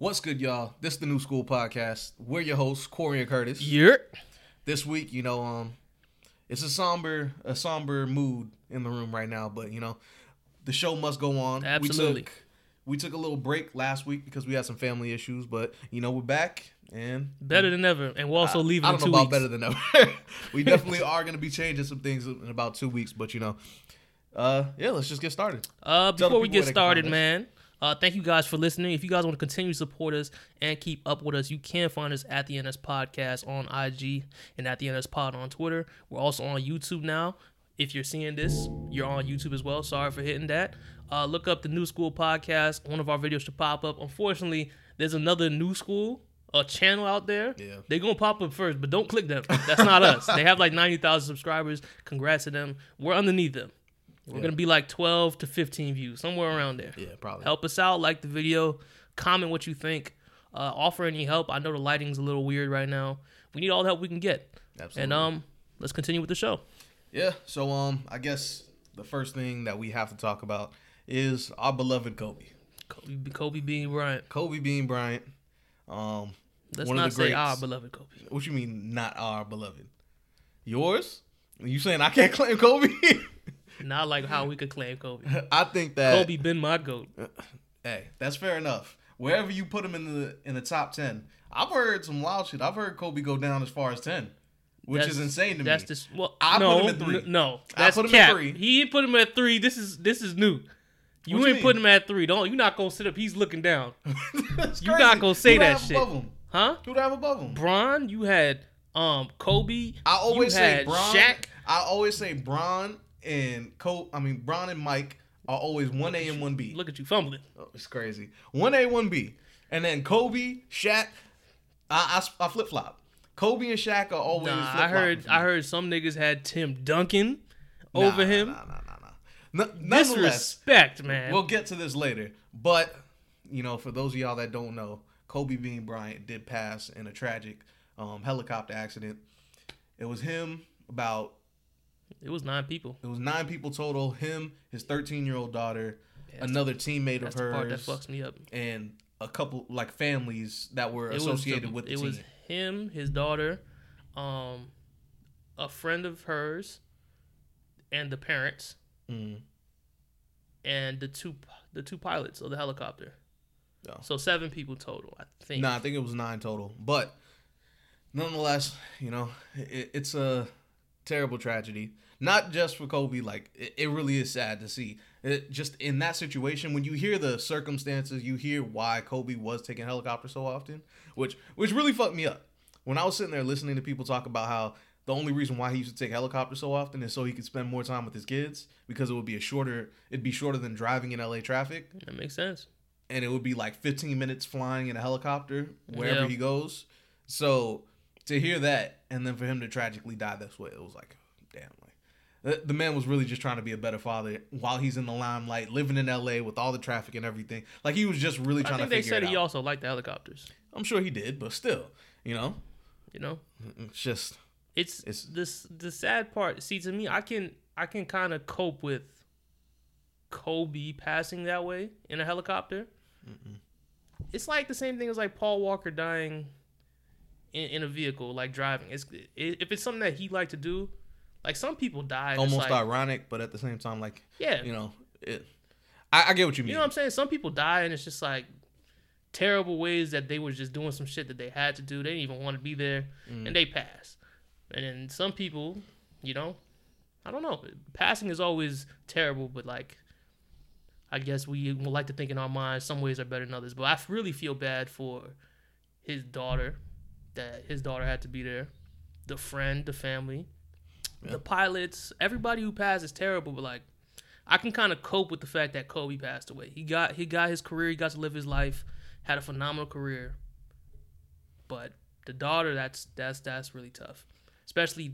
What's good, y'all? This is the New School Podcast. We're your hosts, Corey and Curtis. Yep. This week, you know, um, it's a somber, a somber mood in the room right now, but you know, the show must go on. Absolutely. We took, we took a little break last week because we had some family issues, but you know, we're back and Better than ever, and we're also I- leaving I don't know about weeks. better than ever. we definitely are going to be changing some things in about two weeks, but you know, uh, yeah, let's just get started. Uh, before we get where they can started, man, uh, thank you guys for listening. If you guys want to continue to support us and keep up with us, you can find us at the NS Podcast on IG and at the NS Pod on Twitter. We're also on YouTube now. If you're seeing this, you're on YouTube as well. Sorry for hitting that. Uh, look up the New School Podcast. One of our videos should pop up. Unfortunately, there's another New School a channel out there. Yeah. They're gonna pop up first, but don't click them. That's not us. They have like ninety thousand subscribers. Congrats to them. We're underneath them. We're Yeah. gonna be like twelve to fifteen views, somewhere around there. Yeah, probably. Help us out, like the video, comment what you think, uh, offer any help. I know the lighting's a little weird right now. We need all the help we can get. Absolutely. And um, let's continue with the show. Yeah, so um I guess the first thing that we have to talk about is our beloved Kobe. Kobe, Kobe Bean Bryant. Kobe Bean Bryant. Um Let's not the say our beloved Kobe. what you mean not our beloved? Yours? You saying I can't claim Kobe? Not like how we could claim Kobe. I think that Kobe been my goat. Hey, that's fair enough. Wherever you put him in the in the top ten, I've heard some wild shit. I've heard Kobe go down as far as ten, which That's- is insane to that's me. This, well, I put no, him at three. n- no, I that's put him at three. He ain't put him at three. This is this is new. You What you ain't put him at three. Don't you not gonna sit up? He's looking down, That's You not gonna say Who'd that have shit. Above him? huh? Who'd I have above him? Bron, you had um Kobe. I always you say had Bron. Shaq. I always say Bron and Kobe. I mean Bron and Mike are always one A and one B. Look at you fumbling. Oh, it's crazy. One A, one B, and then Kobe, Shaq. I I, I flip flop. Kobe and Shaq are always. Nah, I heard. I heard some niggas had Tim Duncan over nah, him. Nah, nah, nah, nah. N- Disrespect, man. we'll get to this later. But you know, for those of y'all that don't know, Kobe Bean Bryant did pass in a tragic um, helicopter accident. It was him about it was nine people. It was nine people total. Him, his 13 year old daughter, that's another teammate That's of the part that fucks me up. and a couple like families that were It associated the- with the it team. was him, his daughter, um, a friend of hers, and the parents, Mm. and the two the two pilots of the helicopter. Yeah. So seven people total, I think. Nah, I think it was nine total. But nonetheless, you know, it, it's a terrible tragedy. Not just for Kobe, like it, it really is sad to see. It, just in that situation, when you hear the circumstances, you hear why Kobe was taking helicopters so often, which which really fucked me up. When I was sitting there listening to people talk about how the only reason why he used to take helicopters so often is so he could spend more time with his kids because it would be a shorter, it'd be shorter than driving in LA traffic That makes sense. and it would be like 15 minutes flying in a helicopter wherever Yeah. he goes. So to hear that and then for him to tragically die this way, it was like, damn, like the, the man was really just trying to be a better father while he's in the limelight, living in LA with all the traffic and everything. Like he was just really trying I think to they said he out. also liked the helicopters. I'm sure he did, but still, you know, You know, it's just it's, It's- this the sad part. See, to me, I can I can kind of cope with Kobe passing that way in a helicopter. It's like the same thing as like Paul Walker dying in, in a vehicle, like driving. It's i if it's something that he liked to do. Like some people die. almost like, ironic, but at the same time, like yeah, you know, it. I, I get what you mean. You know what I'm saying? Some people die and it's just like terrible ways that they were just doing some shit that they had to do. They didn't even want to be there Mm. and they pass. And then some people, you know, I don't know. Passing is always terrible, but like I guess we would like to think in our minds some ways are better than others. But I really feel bad for his daughter that his daughter had to be there. The friend, the family, Yeah. the pilots, everybody who passed is terrible, but like I can kind of cope with the fact that Kobe passed away. He got he got his career, he got to live his life, had a phenomenal career. But the daughter, that's that's that's really tough, especially,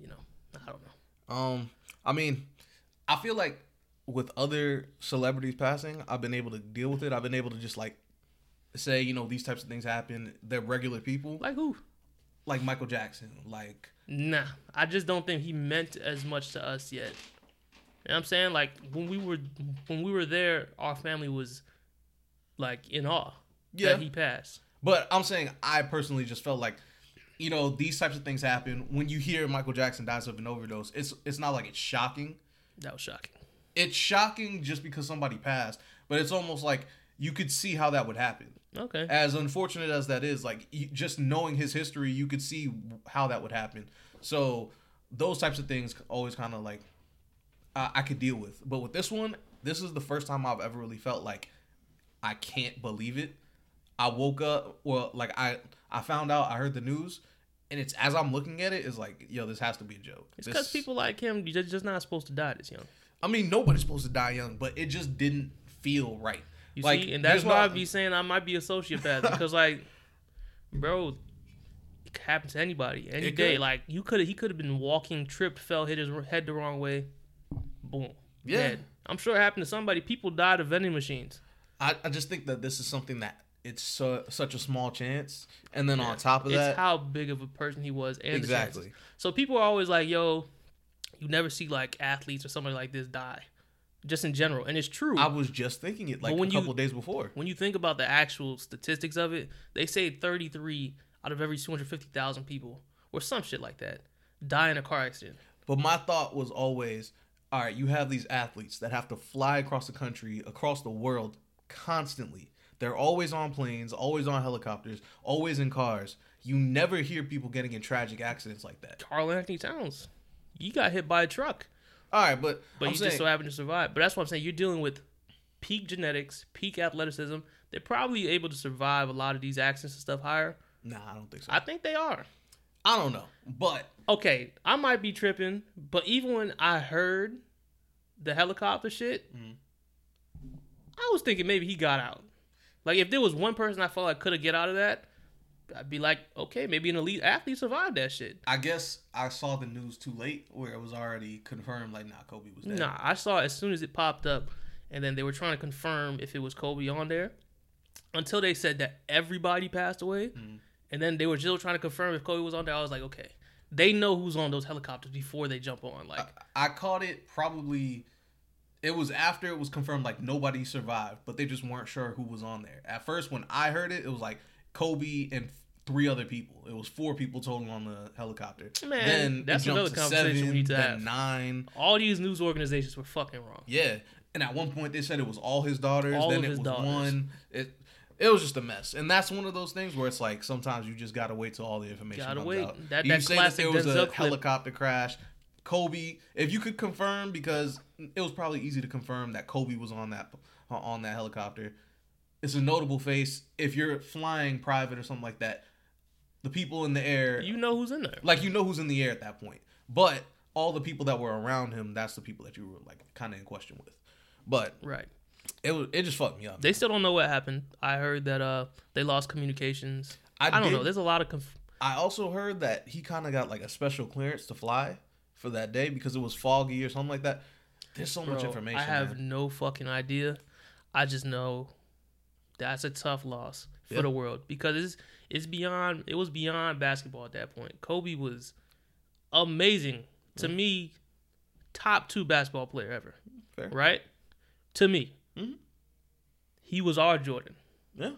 you know, I don't know. Um, I mean, I feel like with other celebrities passing, I've been able to deal with it. I've been able to just like say, you know, these types of things happen. They're regular people, Like who? like Michael Jackson, like Nah, I just don't think he meant as much to us yet. You know what I'm saying? Like when we were when we were there, our family was like in awe. Yeah. that he passed. But I'm saying I personally just felt like, you know, these types of things happen when you hear Michael Jackson dies of an overdose. It's it's not like it's shocking. That was shocking. It's shocking just because somebody passed, but it's almost like you could see how that would happen. Okay. As unfortunate as that is, like you, just knowing his history, you could see how that would happen. So those types of things always kind of like I, I could deal with. But with this one, this is the first time I've ever really felt like I can't believe it. I woke up, well, like I I found out, I heard the news, and it's as I'm looking at it, it's like, yo, this has to be a joke. It's because people like him, you're just not supposed to die this young. I mean, nobody's supposed to die young, but it just didn't feel right. You like, see, and that's why I be saying I might be a sociopath because, like, bro, it could happen to anybody any It day. could. Like, you could he could have been walking, tripped, fell, hit his head the wrong way, boom, Yeah. dead. I'm sure it happened to somebody. People died of vending machines. I, I just think that this is something that it's so, such a small chance, and then on top of it's that, how big of a person he was, and exactly. So people are always like, "Yo, you never see like athletes or somebody like this die," just in general, and it's true. I was just thinking it like a you- couple days before. when you think about the actual statistics of it, they say 33 out of every 250,000 people, or some shit like that, die in a car accident. But my thought was always, all right, you have these athletes that have to fly across the country, across the world constantly. They're always on planes, always on helicopters, always in cars. You never hear people getting in tragic accidents like that. Karl-Anthony Towns, you got hit by a truck, All right, but but I'm you saying, just so happened to survive. But that's what I'm saying. You're dealing with peak genetics, peak athleticism. They're probably able to survive a lot of these accidents and stuff higher. nah, I don't think so. I think they are. I don't know, but Okay, I might be tripping, but even when I heard the helicopter shit, Mhm. I was thinking maybe he got out. Like if there was one person I felt like could have get out of that, I'd be like, okay, maybe an elite athlete survived that shit. I guess I saw the news too late, where it was already confirmed. Like, nah, Kobe was dead. Nah, I saw it as soon as it popped up, and then they were trying to confirm if it was Kobe on there. Until they said that everybody passed away, Mhm. and then they were still trying to confirm if Kobe was on there. I was like, okay, they know who's on those helicopters before they jump on. Like, I caught it probably. It was after it was confirmed like nobody survived, but they just weren't sure who was on there. At first, when I heard it, it was like Kobe and three other people. It was four people total on the helicopter. Man, then that's another conversation we seven, need to have. nine. all these news organizations were fucking wrong. Yeah, and at one point they said it was all his daughters. All then it his was daughters. one. It it was just a mess, and that's one of those things where it's like sometimes you just gotta wait till all the information Gotta comes wait. out. That- you that say classic that there was Denzel a clip. helicopter crash. Kobe, if you could confirm, because it was probably easy to confirm that Kobe was on that on that helicopter. It's a notable face. If you're flying private or something like that, the people in the air, You know who's in there. like you know who's in the air at that point. But all the people that were around him, that's the people that you were like kind of in question with. But Right. it was it just fucked me up. They still don't know what happened. I heard that uh they lost communications. I, I, don't did- know. There's a lot of conf- I also heard that he kind of got like a special clearance to fly for that day because it was foggy or something like that. There's so much information. I have man. no fucking idea. I just know that's a tough loss for the world because it's it's beyond it was beyond basketball at that point. Kobe was amazing to me, top two basketball player ever. Fair. Right? To me. Mhm. He was our Jordan. Yeah.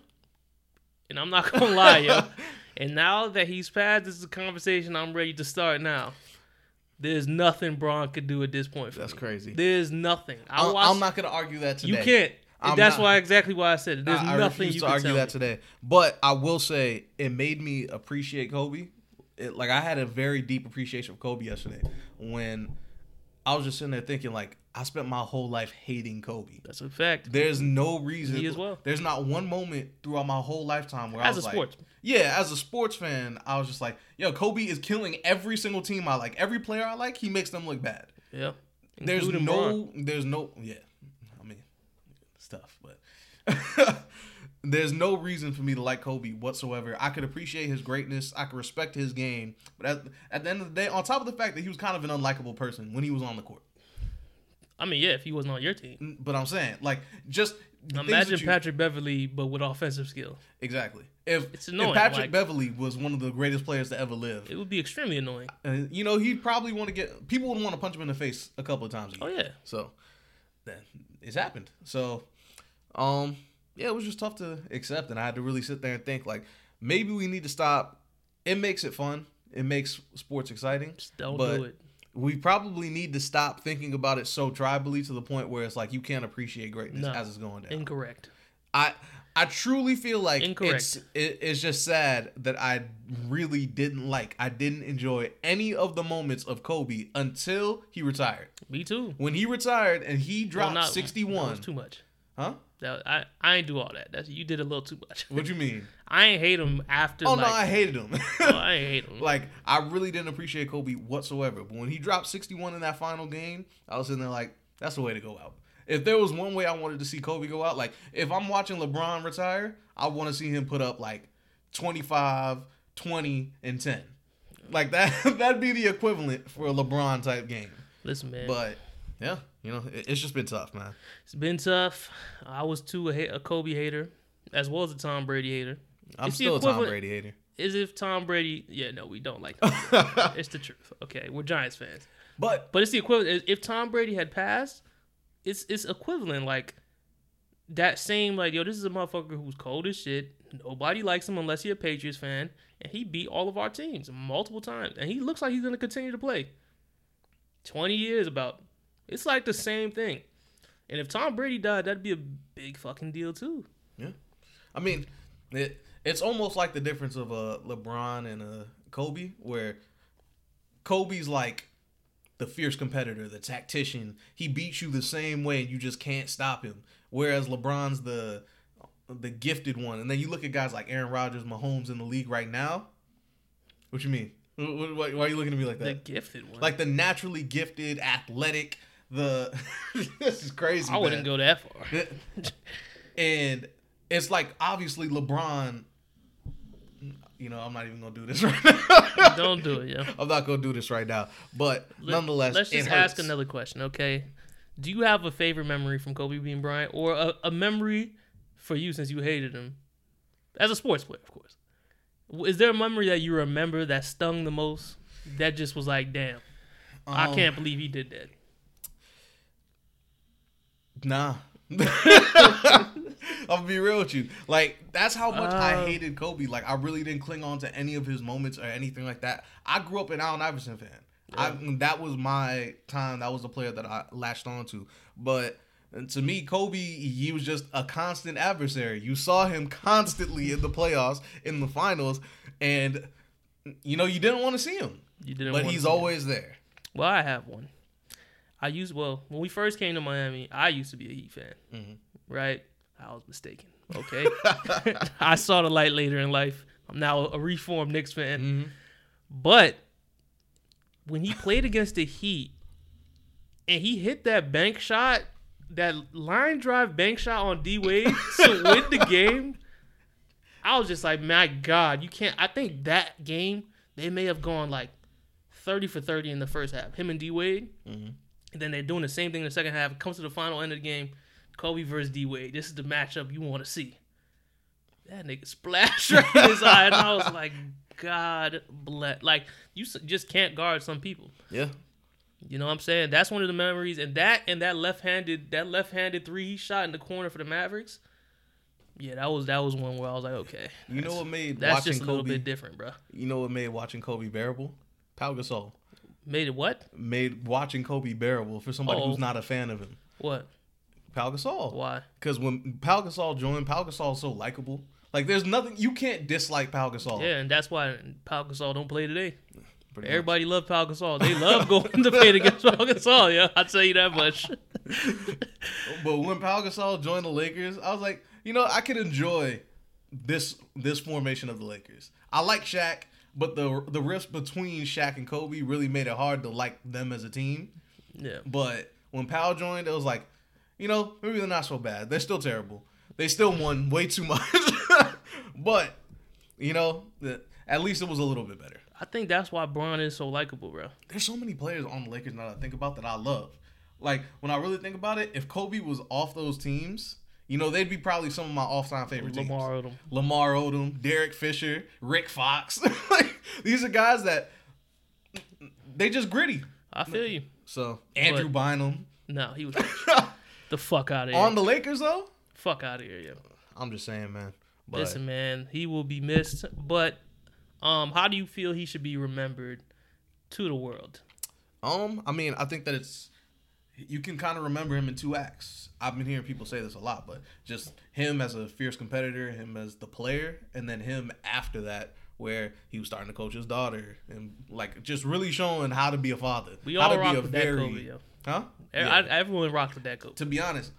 And I'm not gonna lie, yo. And now that he's passed, this is a conversation I'm ready to start now. There's nothing Bron could do at this point. For That's me. crazy. There's nothing. I I'm not gonna argue that today. you can't. I'm That's not. why exactly why I said it. There's I, I nothing refuse you to can argue that me. today. But I will say it made me appreciate Kobe. It, like I had a very deep appreciation for Kobe yesterday when I was just sitting there thinking like I spent my whole life hating Kobe. That's a fact. There's no reason. Me as well. There's not one moment throughout my whole lifetime where I As a was like, sports, yeah, as a sports fan, I was just like, yo, Kobe is killing every single team I like. Every player I like, he makes them look bad. yeah. There's Including no, there's no, yeah. Stuff, but there's no reason for me to like Kobe whatsoever. I could appreciate his greatness. I could respect his game, but at, at the end of the day, on top of the fact that he was kind of an unlikable person when he was on the court. I mean, yeah, if he wasn't on your team. But I'm saying, like, just Imagine you- Patrick Beverly, but with offensive skill. Exactly. If, It's if annoying, Patrick like- Beverly was one of the greatest players to ever live, It would be extremely annoying. uh, you know, he'd probably want to get people would want to punch him in the face a couple of times. A Oh yeah. So, then it's happened. So, um, yeah, it was just tough to accept, and I had to really sit there and think like maybe we need to stop. It makes it fun. It makes sports exciting. Just don't But- do it. We probably need to stop thinking about it so tribally to the point where it's like you can't appreciate greatness No. as it's going down. Incorrect. I I truly feel like Incorrect. it's it, it's just sad that I really didn't like I didn't enjoy any of the moments of Kobe until he retired. Me too. When he retired and he Well, dropped not- sixty That was too much. huh? That, I I ain't do all that. That's you did a little too much. What you mean? I ain't hate him after. Oh like, no, I hated him. oh, I ain't hate him. like I really didn't appreciate Kobe whatsoever. But when he dropped 61 in that final game, I was sitting there like, that's the way to go out. If there was one way I wanted to see Kobe go out, like if I'm watching LeBron retire, I want to see him put up like 25, 20, and 10. Like that that'd be the equivalent for a LeBron type game. Listen, man. But yeah, you know, it's just been tough, man. It's been tough. I was too a, a Kobe hater, as well as a Tom Brady hater. I'm It's still a Tom Brady hater. Is if Tom Brady? Yeah, no, we don't like. Tom it's the truth. Okay, we're Giants fans, But but it's the equivalent. If Tom Brady had passed, it's it's equivalent. Like that same like yo, this is a motherfucker who's cold as shit. Nobody likes him unless you're a Patriots fan, and he beat all of our teams multiple times, and he looks like he's gonna continue to play. Twenty years about. It's like the same thing. And if Tom Brady died, that'd be a big fucking deal too. Yeah, I mean, it it's almost like the difference of a LeBron and a Kobe, where Kobe's like the fierce competitor, the tactician. He beats you the same way, and you just can't stop him. Whereas LeBron's the the gifted one, and then you look at guys like Aaron Rodgers, Mahomes in the league right now. What you mean? Wh- wh- Why, why are you looking at me like that? The gifted one. Like the naturally gifted, athletic. The this is crazy. I wouldn't man. go that far. and it's like obviously LeBron. You know, I'm not even gonna do this right now. Don't do it, yo. I'm not gonna do this right now. But Let- nonetheless, let's just ask another question, okay? Do you have a favorite memory from Kobe being Bryant, or a, a memory for you since you hated him, as a sports player, of course? Is there a memory that you remember that stung the most? That just was like, damn, I Um, can't believe he did that. Nah. I'll be real with you. Like that's how much I Uh, hated Kobe. Like I really didn't cling on to any of his moments or anything like that. I grew up an Allen Iverson fan. I, that was my time. That was the player that I latched on to. But to me, Kobe, he was just a constant adversary. You saw him constantly in the playoffs, in the finals, and you know you didn't want to see him. You didn't, But he's always there. Well, I have one. I used well when we first came to Miami. I used to be a Heat fan, Mhm. right? I was mistaken. Okay, I saw the light later in life. I'm now a reformed Knicks fan. Mhm. But when he played against the Heat and he hit that bank shot, that line drive bank shot on D Wade to win the game, I was just like, my God, you can't. I think that game they may have gone like thirty for thirty in the first half. Him and D Wade, Mhm. And then they're doing the same thing in the second half. It comes to the final end of the game, Kobe versus D Wade. This is the matchup you want to see. That nigga splashed right in his eye, and I was like, God bless. Like you just can't guard some people. Yeah. You know what I'm saying? That's one of the memories, and that and that left-handed that left-handed three he shot in the corner for the Mavericks. Yeah, that was that was one where I was like, okay, You know what made that's watching just a little Kobe bit different, bro. You know what made watching Kobe bearable? Pau Gasol Made it what? made watching Kobe bearable for somebody Oh. who's not a fan of him. What? Pau Gasol. Why? Because when Pau Gasol joined, Pau Gasol is so likable. Like there's nothing you can't dislike Pau Gasol. Yeah, and that's why Pau Gasol don't play today. pretty much. Everybody love Pau Gasol. They love going to play against Pau Gasol. Yeah, I'll tell you that much. But when Pau Gasol joined the Lakers, I was like, you know, I could enjoy this this formation of the Lakers. I like Shaq, but the the rift between Shaq and Kobe really made it hard to like them as a team. Yeah, But when Pau joined, it was like, you know, maybe they're not so bad. They're still terrible. They still won way too much. but, you know, the, at least it was a little bit better. I think that's why Bron is so likable, bro. There's so many players on the Lakers now that I think about that I love. Like, when I really think about it, if Kobe was off those teams, you know, they'd be probably some of my all-time favorite teams. Lamar Odom. Lamar Odom, Derek Fisher, Rick Fox. like, these are guys that they just gritty. I feel you. So, Andrew Bynum. No, he was the fuck out of here. on the Lakers, though, fuck out of here, yo. I'm just saying, man. But Listen, man, he will be missed. But um, how do you feel he should be remembered to the world? Um, I mean, I think that it's you can kind of remember him in two acts. I've been hearing people say this a lot, but just him as a fierce competitor, him as the player, and then him after that, where he was starting to coach his daughter and like just really showing how to be a father. We how all to rock be a with that Kobe, yo. huh? Yeah. I, everyone rocked with that Kobe. to be honest,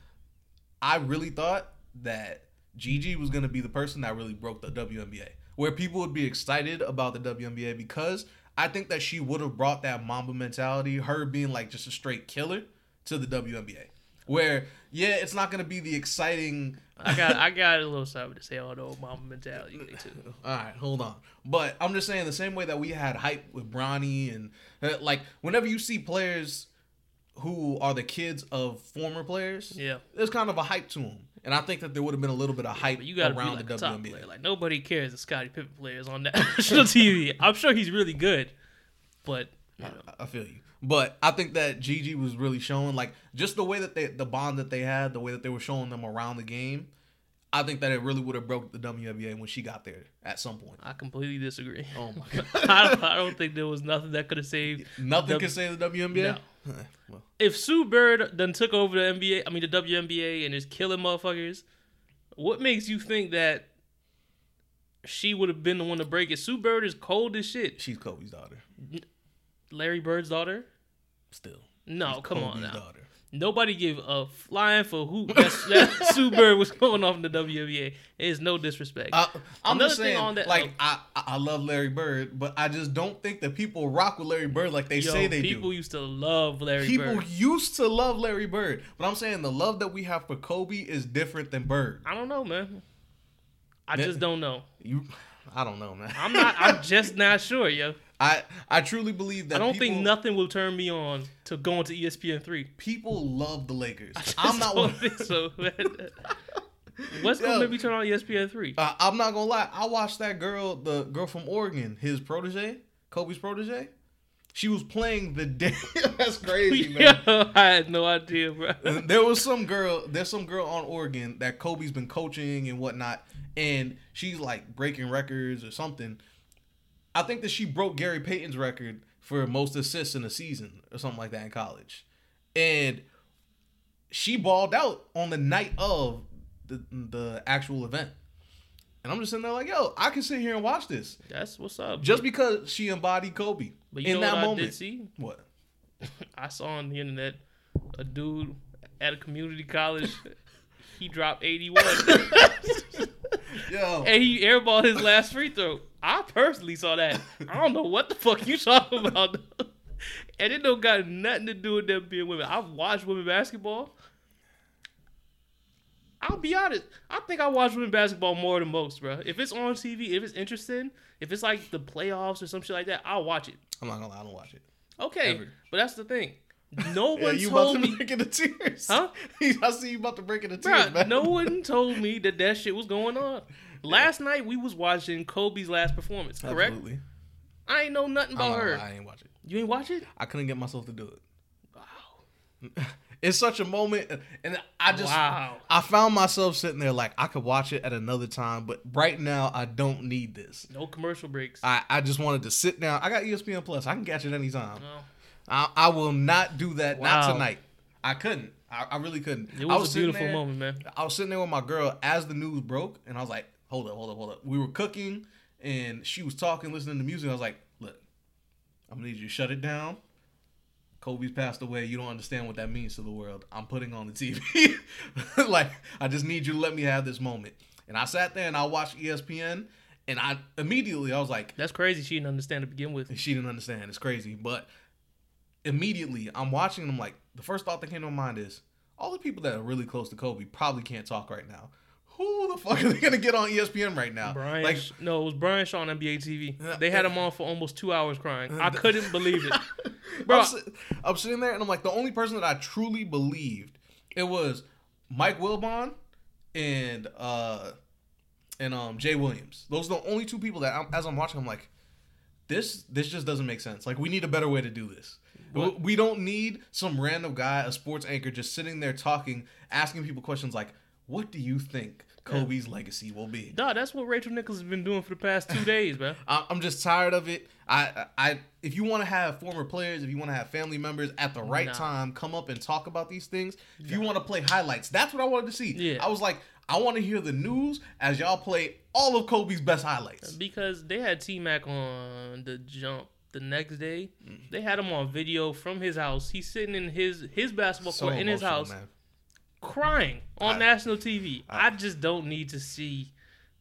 I really thought that Gigi was gonna be the person that really broke the WNBA, where people would be excited about the WNBA because I think that she would have brought that Mamba mentality, her being like just a straight killer, to the WNBA. Where yeah, it's not gonna be the exciting. I got I got a little something to say on the old mama mentality too. All right, hold on. But I'm just saying the same way that we had hype with Bronny and uh, like whenever you see players who are the kids of former players, Yeah. there's kind of a hype to them. And I think that there would have been a little bit of hype But you gotta around like the WNBA. player. Like nobody cares if Scottie Pippen players on national TV. I'm sure he's really good, but you know, I- I feel you. But I think that Gigi was really showing like just the way that they the bond that they had, the way that they were showing them around the game. I think that it really would have broke the WNBA when she got there at some point. I completely disagree. Oh my god. I, don't, I don't think there was nothing that could have saved. Nothing W- can save the WNBA. well, If Sue Bird then took over the NBA, I mean the WNBA, and is killing motherfuckers, what makes you think that she would have been the one to break it? Sue Bird is cold as shit. she's Kobe's daughter. Larry Bird's daughter? Still. No, come on now. daughter. Nobody gave a flying for who that, that Sue Bird was going off in the WNBA. It's no disrespect. I, I'm Another just thing saying, on that- like I, I love Larry Bird, but I just don't think that people rock with Larry Bird like they Yo, say they people do. used to love Larry Bird. People Bird. used to love Larry Bird, but I'm saying the love that we have for Kobe is different than Bird. I don't know, man. I just don't know. You, I don't know, man. I'm not. I'm just not sure, yo. I I truly believe that I don't people, think nothing will turn me on to going to ESPN three. people love the Lakers. I'm not one. think so. What's gonna make me turn on ESPN three? Uh, I'm not gonna lie. I watched that girl, the girl from Oregon, his protege, Kobe's protege. She was playing the day. That's crazy, man. Yo, I had no idea, bro. there was some girl there's some girl on oregon that kobe's been coaching and whatnot and she's like breaking records or something i think that she broke gary payton's record for most assists in a season or something like that in college and she balled out on the night of the, the actual event and i'm just sitting there like yo i can sit here and watch this That's what's up. just because she embodied kobe but you in know that what moment I did see? what I saw on the internet a dude at a community college. he dropped 81 yo and he airballed his last free throw. I personally saw that. I don't know what the fuck you talking about. and it don't got nothing to do with them being women. I've watched women basketball. I'll be honest. I think I watch women basketball more than most, bro. If it's on TV, if it's interesting, if it's like the playoffs or some shit like that, I'll watch it. i'm not gonna lie i don't watch it Okay, Ever. but that's the thing. No Yeah, one you about told to me, break into tears. Huh? I see you about to break into tears, Bruh, man. no one told me that that shit was going on. Last night we was watching Kobe's last performance. Correct? Absolutely. I ain't know nothing about gonna her. I ain't watch it. You ain't watch it? I couldn't get myself to do it. Wow. It's such a moment, and I just Wow. I found myself sitting there like I could watch it at another time, but right now I don't need this. No commercial breaks. I, I just wanted to sit down. I got ESPN Plus. I can catch it anytime. No. I, I will not do that. Wow. Not tonight. I couldn't. I, I really couldn't. It I was, a beautiful there- moment, man. I was sitting there with my girl as the news broke, and I was like, "Hold up, hold up, hold up." We were cooking, and she was talking, listening to music. I was like, "Look, I'm gonna need you to shut it down. Kobe's passed away. You don't understand what that means to the world. I'm putting on the TV. like, I just need you to let me have this moment." And I sat there and I watched ESPN, and I immediately I was like, That's crazy. She didn't understand to begin with. she didn't understand. It's crazy. But immediately I'm watching and I'm like, the first thought that came to my mind is all the people that are really close to Kobe probably can't talk right now. Who the fuck are they gonna get on ESPN right now? Brian, like no, it was Brian Shaw on NBA TV. They had him on for almost two hours crying. I couldn't believe it. I'm, Bro, I'm sitting there and I'm like, the only person that I truly believed it was Mike Wilbon and uh and um Jay Williams. Those are the only two people that I'm, as I'm watching, I'm like, this this just doesn't make sense. Like we need a better way to do this. What? We don't need some random guy, a sports anchor, just sitting there talking, asking people questions like, "What do you think Kobe's legacy will be. Dog, that's what Rachel Nichols has been doing for the past two days, man. I- I'm just tired of it. I, I, if you want to have former players, if you want to have family members at the right Nah. time, come up and talk about these things. If you want to play highlights, that's what I wanted to see. Yeah. I was like, I want to hear the news as y'all play all of Kobe's best highlights. Because they had T Mac on the jump the next day. Mm. They had him on video from his house. He's sitting in his his basketball So court in his house man. Crying on I- national TV. I, I- just don't need to see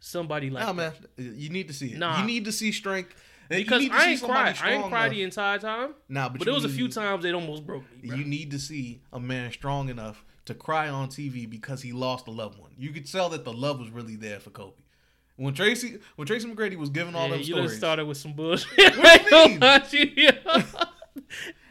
somebody like Nah, that. man, you need to see it. Nah. You need to see strength. You Because I ain't cried. I ain't cried the entire time. Nah, but, But you there was a few times it almost broke me. bro. You need to see a man strong enough to cry on TV because he lost a loved one. You could tell that the love was really there for Kobe. When Tracy when Tracy McGrady was giving all Yeah, them you stories, started with some bullshit. What do you mean?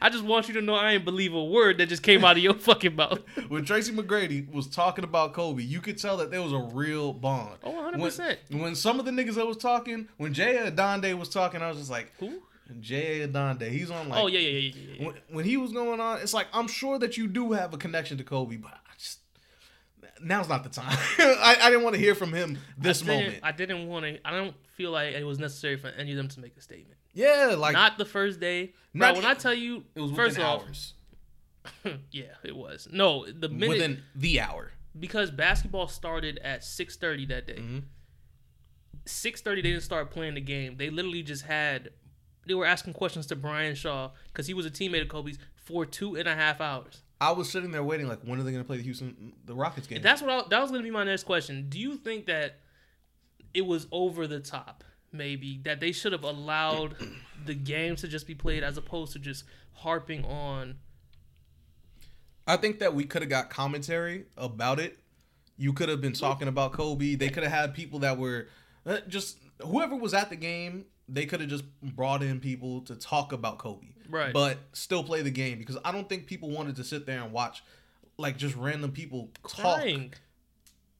I just want you to know I ain't believe a word that just came out of your fucking mouth. when Tracy McGrady was talking about Kobe, you could tell that there was a real bond. Oh, 100%. When, when some of the niggas that was talking, when Jay Adande was talking, I was just like, Who? Jay Adande, he's on like oh yeah, yeah, yeah, yeah. yeah. when, when he was going on, it's like I'm sure that you do have a connection to Kobe, but I just now's not the time. I, I didn't want to hear from him this I moment. I didn't want to. I don't feel like it was necessary for any of them to make a statement. Yeah, like Not the first day. Bro, Not- when I tell you, it was first within off, hours, yeah, it was. No, the minute within the hour. because basketball started at six thirty that day. Mhm. Six thirty, they didn't start playing the game. They literally just had. They were asking questions to Brian Shaw because he was a teammate of Kobe's for two and a half hours. I was sitting there waiting, like, when are they going to play the Houston, the Rockets game? That's what I, that was going to be my next question. Do you think that it was over the top? Maybe that they should have allowed the game to just be played as opposed to just harping on. I think that we could have got commentary about it. You could have been talking about Kobe. They could have had people that were uh, just whoever was at the game. They could have just brought in people to talk about Kobe, Right. But still play the game because I don't think people wanted to sit there and watch like just random people talk Crying.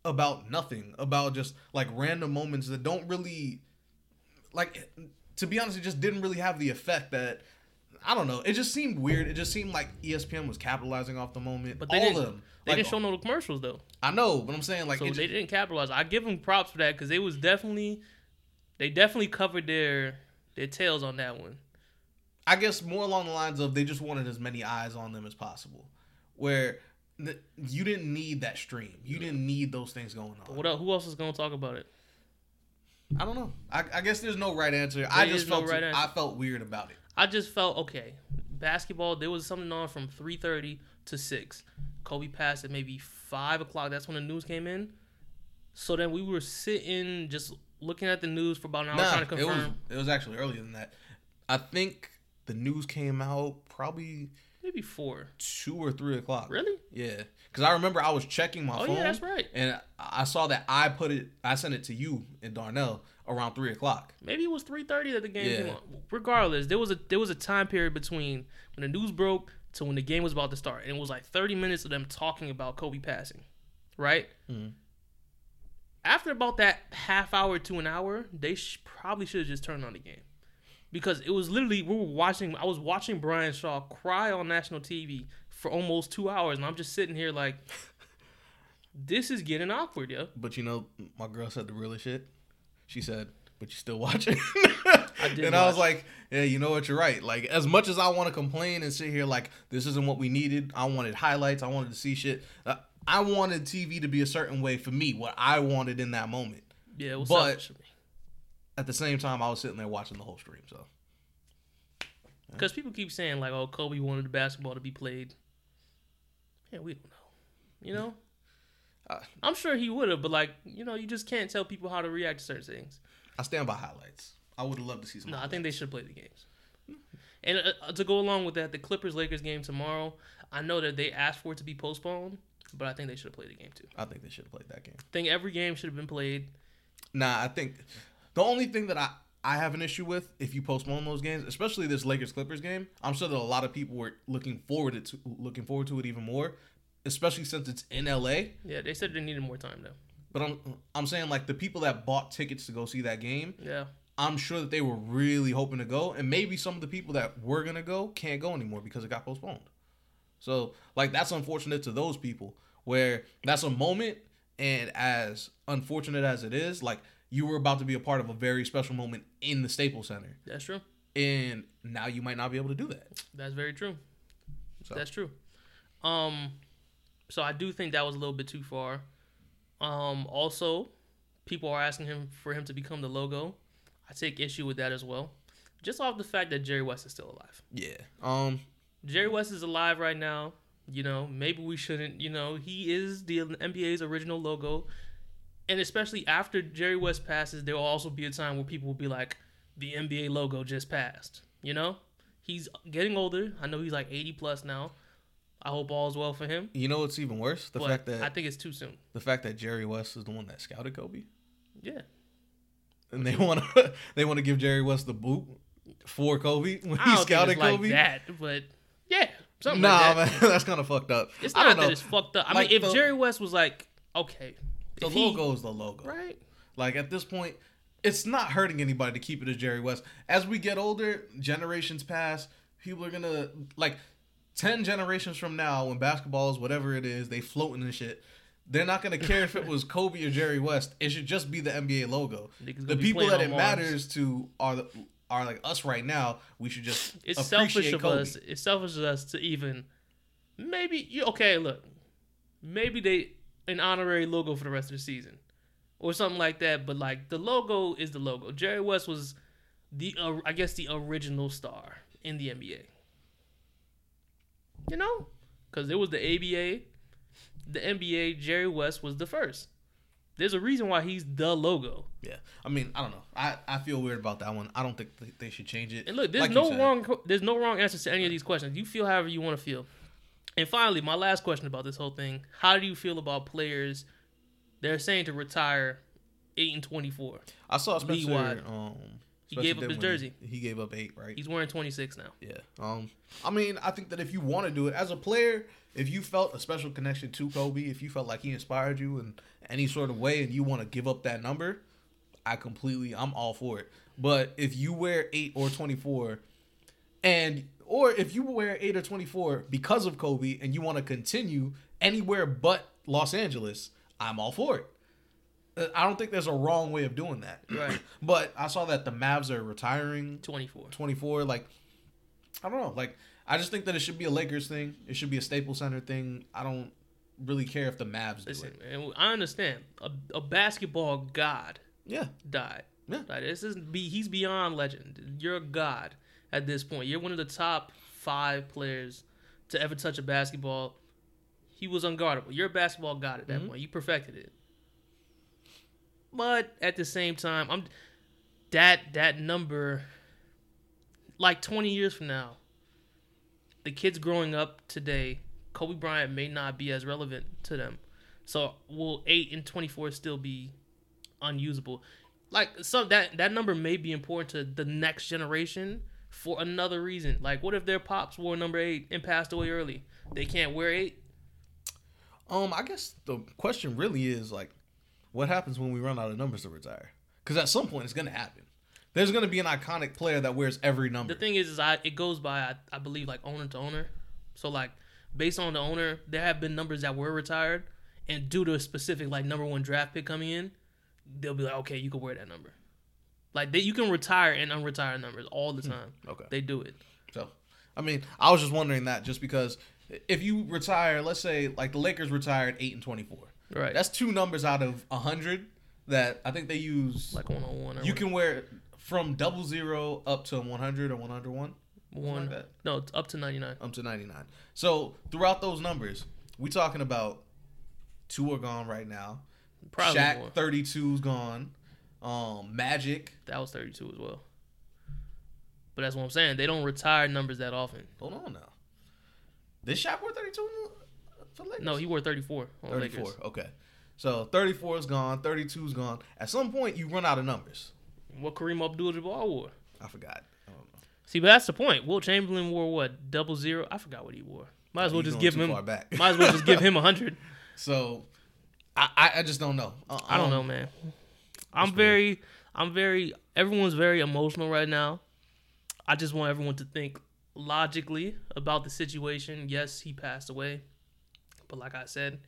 about nothing, about just like random moments that don't really like to be honest, it just didn't really have the effect that I don't know. It just seemed weird. It just seemed like ESPN was capitalizing off the moment. But they All didn't. of them. They Like, didn't show no commercials though, I know, but I'm saying like so they just, didn't capitalize. I give them props for that because they was definitely, they definitely covered their their tails on that one. I guess more along the lines of they just wanted as many eyes on them as possible. Where th- you didn't need that stream. You didn't need those things going on. What else? Who else is gonna talk about it? I don't know. I, I guess there's no right answer. I There just is no felt right I felt weird about it. I just felt okay. Basketball, there was something on from three thirty to six. Kobe passed at maybe five o'clock. That's when the news came in. So then we were sitting just looking at the news for about an hour Nah, trying to it was confirm. it was actually earlier than that. I think the news came out probably Maybe four. two or three o'clock. Really? Yeah, because I remember I was checking my Oh phone. yeah, that's right. And I saw that I put it. I sent it to you and Darnell around three o'clock. Maybe it was three thirty that the game Yeah. came on. Regardless, there was a there was a time period between when the news broke to when the game was about to start, and it was like thirty minutes of them talking about Kobe passing, right? Mhm. After about that half hour to an hour, they sh- probably should have just turned on the game because it was literally we were watching. I was watching Brian Shaw cry on national TV for almost two hours, and I'm just sitting here like, this is getting awkward, yo. But you know, my girl said the realest shit. She said, "But you still watching?" did and I was like, "Yeah, you know what? You're right. Like, as much as I want to complain and sit here like this isn't what we needed, I wanted highlights. I wanted to see shit. Uh, I wanted TV to be a certain way for me, what I wanted in that moment. Yeah, it was But- selfish of me. At the same time, I was sitting there watching the whole stream. So Because people keep saying like, "Oh, Kobe wanted the basketball to be played." Yeah, we don't know. You know, Uh, I'm sure he would have, but like, you know, you just can't tell people how to react to certain things. I stand by highlights. I would have loved to see some. No, I think they should play the games. And uh, to go along with that, the Clippers Lakers game tomorrow. I know that they asked for it to be postponed, but I think they should have played the game too. I think they should have played that game. I think every game should have been played. Nah, I think the only thing that I I have an issue with if you postpone those games, especially this Lakers Clippers game, I'm sure that a lot of people were looking forward to looking forward to it even more, especially since it's in LA. Yeah, they said they needed more time though. But I'm I'm saying like the people that bought tickets to go see that game, Yeah, I'm sure that they were really hoping to go, and maybe some of the people that were gonna go can't go anymore because it got postponed. So like that's unfortunate to those people where that's a moment And as unfortunate as it is, like you were about to be a part of a very special moment in the Staples Center, That's true. and now you might not be able to do that. That's very true. So- That's true. Um, so I do think that was a little bit too far. Um, also, people are asking him for him to become the logo. I take issue with that as well, just off the fact that Jerry West is still alive. Yeah. Um. Jerry West is alive right now. You know, maybe we shouldn't. You know, he is the NBA's original logo, and especially after Jerry West passes, there will also be a time where people will be like, "The NBA logo just passed." You know, he's getting older. I know he's like eighty plus now. I hope all is well for him. You know what's even worse? The but fact that I think it's too soon. the fact that Jerry West is the one that scouted Kobe, Yeah, and they want to they want to give Jerry West the boot for Kobe when he scouted it's like Kobe. that, but yeah, something nah, like that. man, that's kind of fucked up. It's not that know. it's fucked up. I Like mean, if the- Jerry West was like, okay, the if he- logo is the logo. right? Like at this point, it's not hurting anybody to keep it as Jerry West. As we get older, generations pass. People are gonna like ten generations from now, when basketball is whatever it is, they floating and shit. They're not gonna care if it was Kobe or Jerry West. It should just be the NBA logo. The people that it matters to are the, are like us right now. We should just It's selfish of Kobe. us. It's selfish of us to even maybe you okay. Look, maybe they an honorary logo for the rest of the season or something like that. But like the logo is the logo. Jerry West was the uh, I guess the original star in the NBA. You know, because it was the ABA, the NBA. Jerry West was the first. There's a reason why he's the logo. Yeah, I mean, I don't know. I, I feel weird about that one. I don't think th- they should change it. And look, there's Like no wrong there's no wrong answers to any of these questions. You feel however you want to feel. And finally, my last question about this whole thing: How do you feel about players? They're saying to retire eight and twenty four. I saw Spencer. Um, He gave up his when he- jersey. He, gave up eight, right? He's wearing twenty six now. Yeah. Um. I mean, I think that if you want to do it as a player, if you felt a special connection to Kobe, if you felt like he inspired you in any sort of way, and you want to give up that number, I completely, I'm all for it. But if you wear eight or twenty four, and or if you wear eight or twenty four because of Kobe, and you want to continue anywhere but Los Angeles, I'm all for it. Uh, I don't think there's a wrong way of doing that. Right. but I saw that the Mavs are retiring Twenty four. 24 like i don't know like i just think that it should be a lakers thing it should be a staples center thing i don't really care if the mavs do it and I understand a, a basketball god yeah died. Yeah. Like, this is be he's beyond legend. You're a god at this point. You're one of the top five players to ever touch a basketball. He was unguardable. You're a basketball god at that Mhm. point. You perfected it. But at the same time, I'm that that number like 20 years from now, the kids growing up today, Kobe Bryant may not be as relevant to them. So will 8 and 24 still be unusable? Like so that that number may be important to the next generation for another reason. Like what if their pops wore number 8 and passed away early? They can't wear 8? um i guess the question really is like what happens when we run out of numbers to retire because at some point it's gonna happen there's gonna be an iconic player that wears every number The thing is, is I it goes by I, I believe like owner to owner. So like based on the owner, there have been numbers that were retired, and due to a specific like number one draft pick coming in, they'll be like, okay, you can wear that number. Like they, you can retire and unretire numbers all the time. Hmm. okay They do it. So, I mean, I was just wondering that just because if you retire, let's say like the Lakers retired eight and twenty four, Right. that's two numbers out of a hundred that I think they use. like one on one. you can wear from double zero up to one hundred or one hundred one, one. like no, up to ninety nine. up to ninety nine. So throughout those numbers, we talking about two are gone right now. Probably Shaq thirty two's gone. Um, Magic. That was thirty two as well. But that's what I'm saying. They don't retire numbers that often. Hold on now. This Shaq thirty two for Lakers? No, he wore thirty four on 34. Lakers. Okay. So 34 is gone, 32 is gone. At some point, you run out of numbers. What Kareem Abdul-Jabbar wore. I forgot. I don't know. See, but that's the point. Wilt Chamberlain wore what? Double zero? I forgot what he wore. Might as well He's just give him. far back. Might as well just give him a hundred. So, I, I, I just don't know. Uh, I don't um, know, man. I'm very, I'm very. Everyone's very emotional right now. I just want everyone to think logically about the situation. Yes, he passed away, but like I said,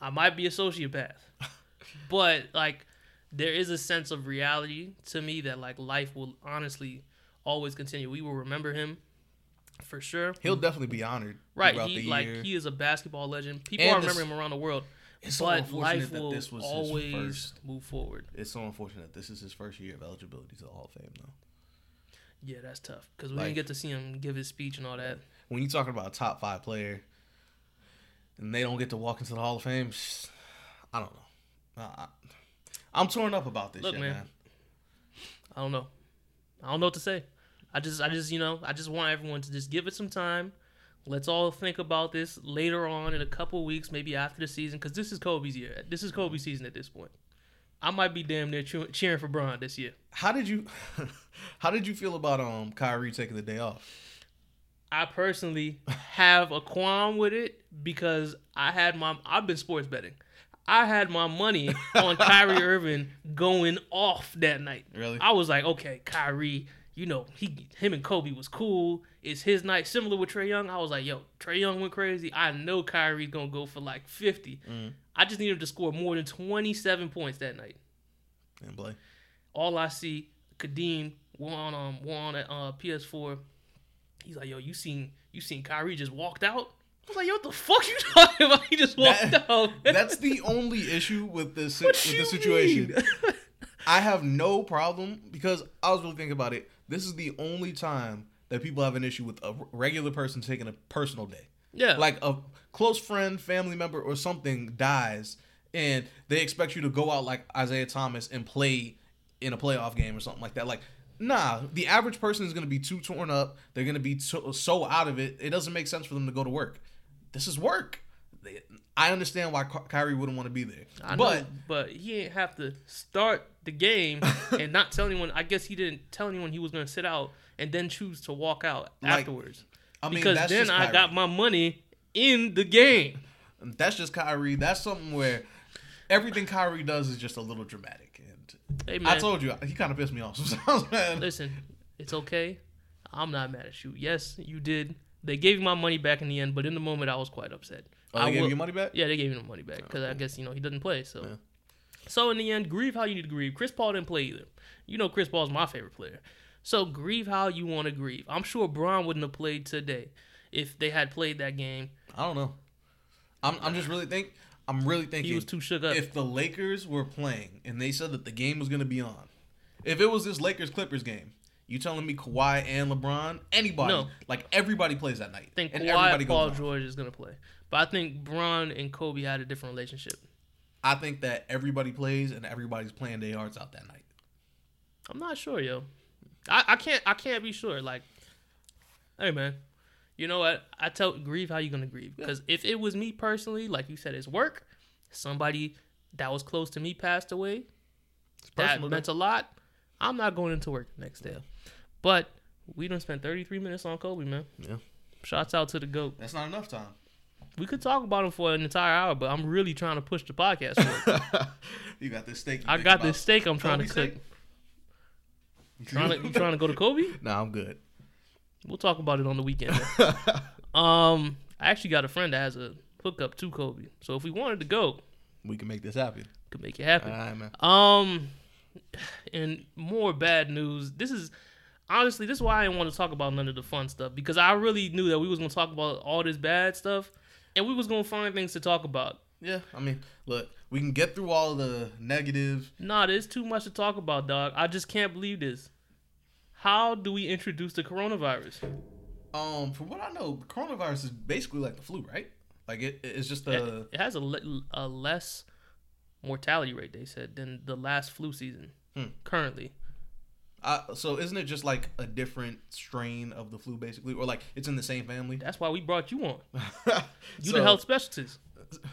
I might be a sociopath, but like there is a sense of reality to me that like life will honestly always continue. We will remember him for sure. He'll definitely be honored. Right, he like he is a basketball legend. People And are remembering him around the world. It's so but unfortunate life that will this was his always first- move forward. It's so unfortunate. This is his first year of eligibility to the Hall of Fame, though. Yeah, that's tough because we Like- didn't get to see him give his speech and all that. When you're talking about a top five player, and they don't get to walk into the Hall of Fame, I don't know. I, I, I'm torn up about this Look, shit, man. man. I don't know. I don't know what to say. I just, I just, you know, I just want everyone to just give it some time. Let's all think about this later on in a couple weeks, maybe after the season, because this is Kobe's year. This is Kobe's season at this point. I might be damn near cheering for Bron this year. How did you, how did you feel about um Kyrie taking the day off? I personally have a qualm with it because I had my I've been sports betting. I had my money on Kyrie Irving going off that night. Really? I was like, okay, Kyrie, you know, he him and Kobe was cool. It's his night, similar with Trae Young. I was like, yo, Trae Young went crazy. I know Kyrie's gonna go for like 50. Mm. I just need him to score more than 27 points that night. And play. All I see, Kadeem, we're on um, we're on at uh, PS4. He's like, yo, you seen you seen Kyrie just walked out? I was like, yo, what the fuck you talking about? He just walked That- out. That's the only issue with this with the situation. I have no problem because I was really thinking about it. This is the only time that people have an issue with a regular person taking a personal day. yeah, Like a close friend, family member, or something dies, and they expect you to go out like Isaiah Thomas and play in a playoff game or something like that. Like, nah, the average person is going to be too torn up. They're going to be so, so out of it. It doesn't make sense for them to go to work. This is work. I understand why Ky- Kyrie wouldn't want to be there, I but know, but he ain't have to start the game and not tell anyone. I guess he didn't tell anyone he was going to sit out and then choose to walk out Like, afterwards. I mean, because that's then I got my money in the game. That's just Kyrie. That's something where everything Kyrie does is just a little dramatic. And Hey I told you, he kind of pissed me off sometimes, man. listen, it's okay. I'm not mad at you. Yes, you did. They gave me my money back in the end, but in the moment I was quite upset. Oh, they I gave will- you money back? Yeah, they gave the money back oh, because I guess you know he doesn't play. So, Yeah. so in the end, grieve how you need to grieve. Chris Paul didn't play either. You know, Chris Paul's my favorite player. So grieve how you want to grieve. I'm sure Bron wouldn't have played today if they had played that game. I don't know. I'm, I'm just really think. I'm really thinking. He was too shook up. if the Lakers were playing and they said that the game was going to be on, if it was this Lakers Clippers game, you telling me Kawhi and LeBron, anybody, No. like everybody plays that night, I think and Kawhi everybody Paul goes. George is gonna play, but I think Bron and Kobe had a different relationship. I think that everybody plays and everybody's playing their hearts out that night. I'm not sure, yo. I, I can't I can't be sure. Like, hey man, you know what? I tell grieve how you gonna grieve. Because if it was me personally, like you said, it's work. Somebody that was close to me passed away. That personal, meant a lot. I'm not going into work the next day. But we done spent 33 minutes on Kobe, man. Yeah. Shouts out to the GOAT. That's not enough time. We could talk about him for an entire hour, but I'm really trying to push the podcast forward. you got this steak. I got this steak I'm trying to Kobe cook. steak? Trying to, you trying to go to Kobe? Nah, I'm good. We'll talk about it on the weekend. um, I actually got a friend that has a hookup to Kobe, so if we wanted to go, we can make this happen. could make it happen. right, man. Um, and more bad news. This is honestly this is why I didn't want to talk about none of the fun stuff because I really knew that we was gonna talk about all this bad stuff, and we was gonna find things to talk about. Yeah, I mean, look, we can get through all the negative. Nah, there's too much to talk about, dog. I just can't believe this. How do we introduce the coronavirus? Um, from what I know, coronavirus is basically like the flu, right? Like it, it's just It, it has a, le- a less mortality rate, they said, than the last flu season Hmm. currently. uh, so isn't it just like a different strain of the flu, basically, or like it's in the same family? That's why we brought you on. You so, the health specialist.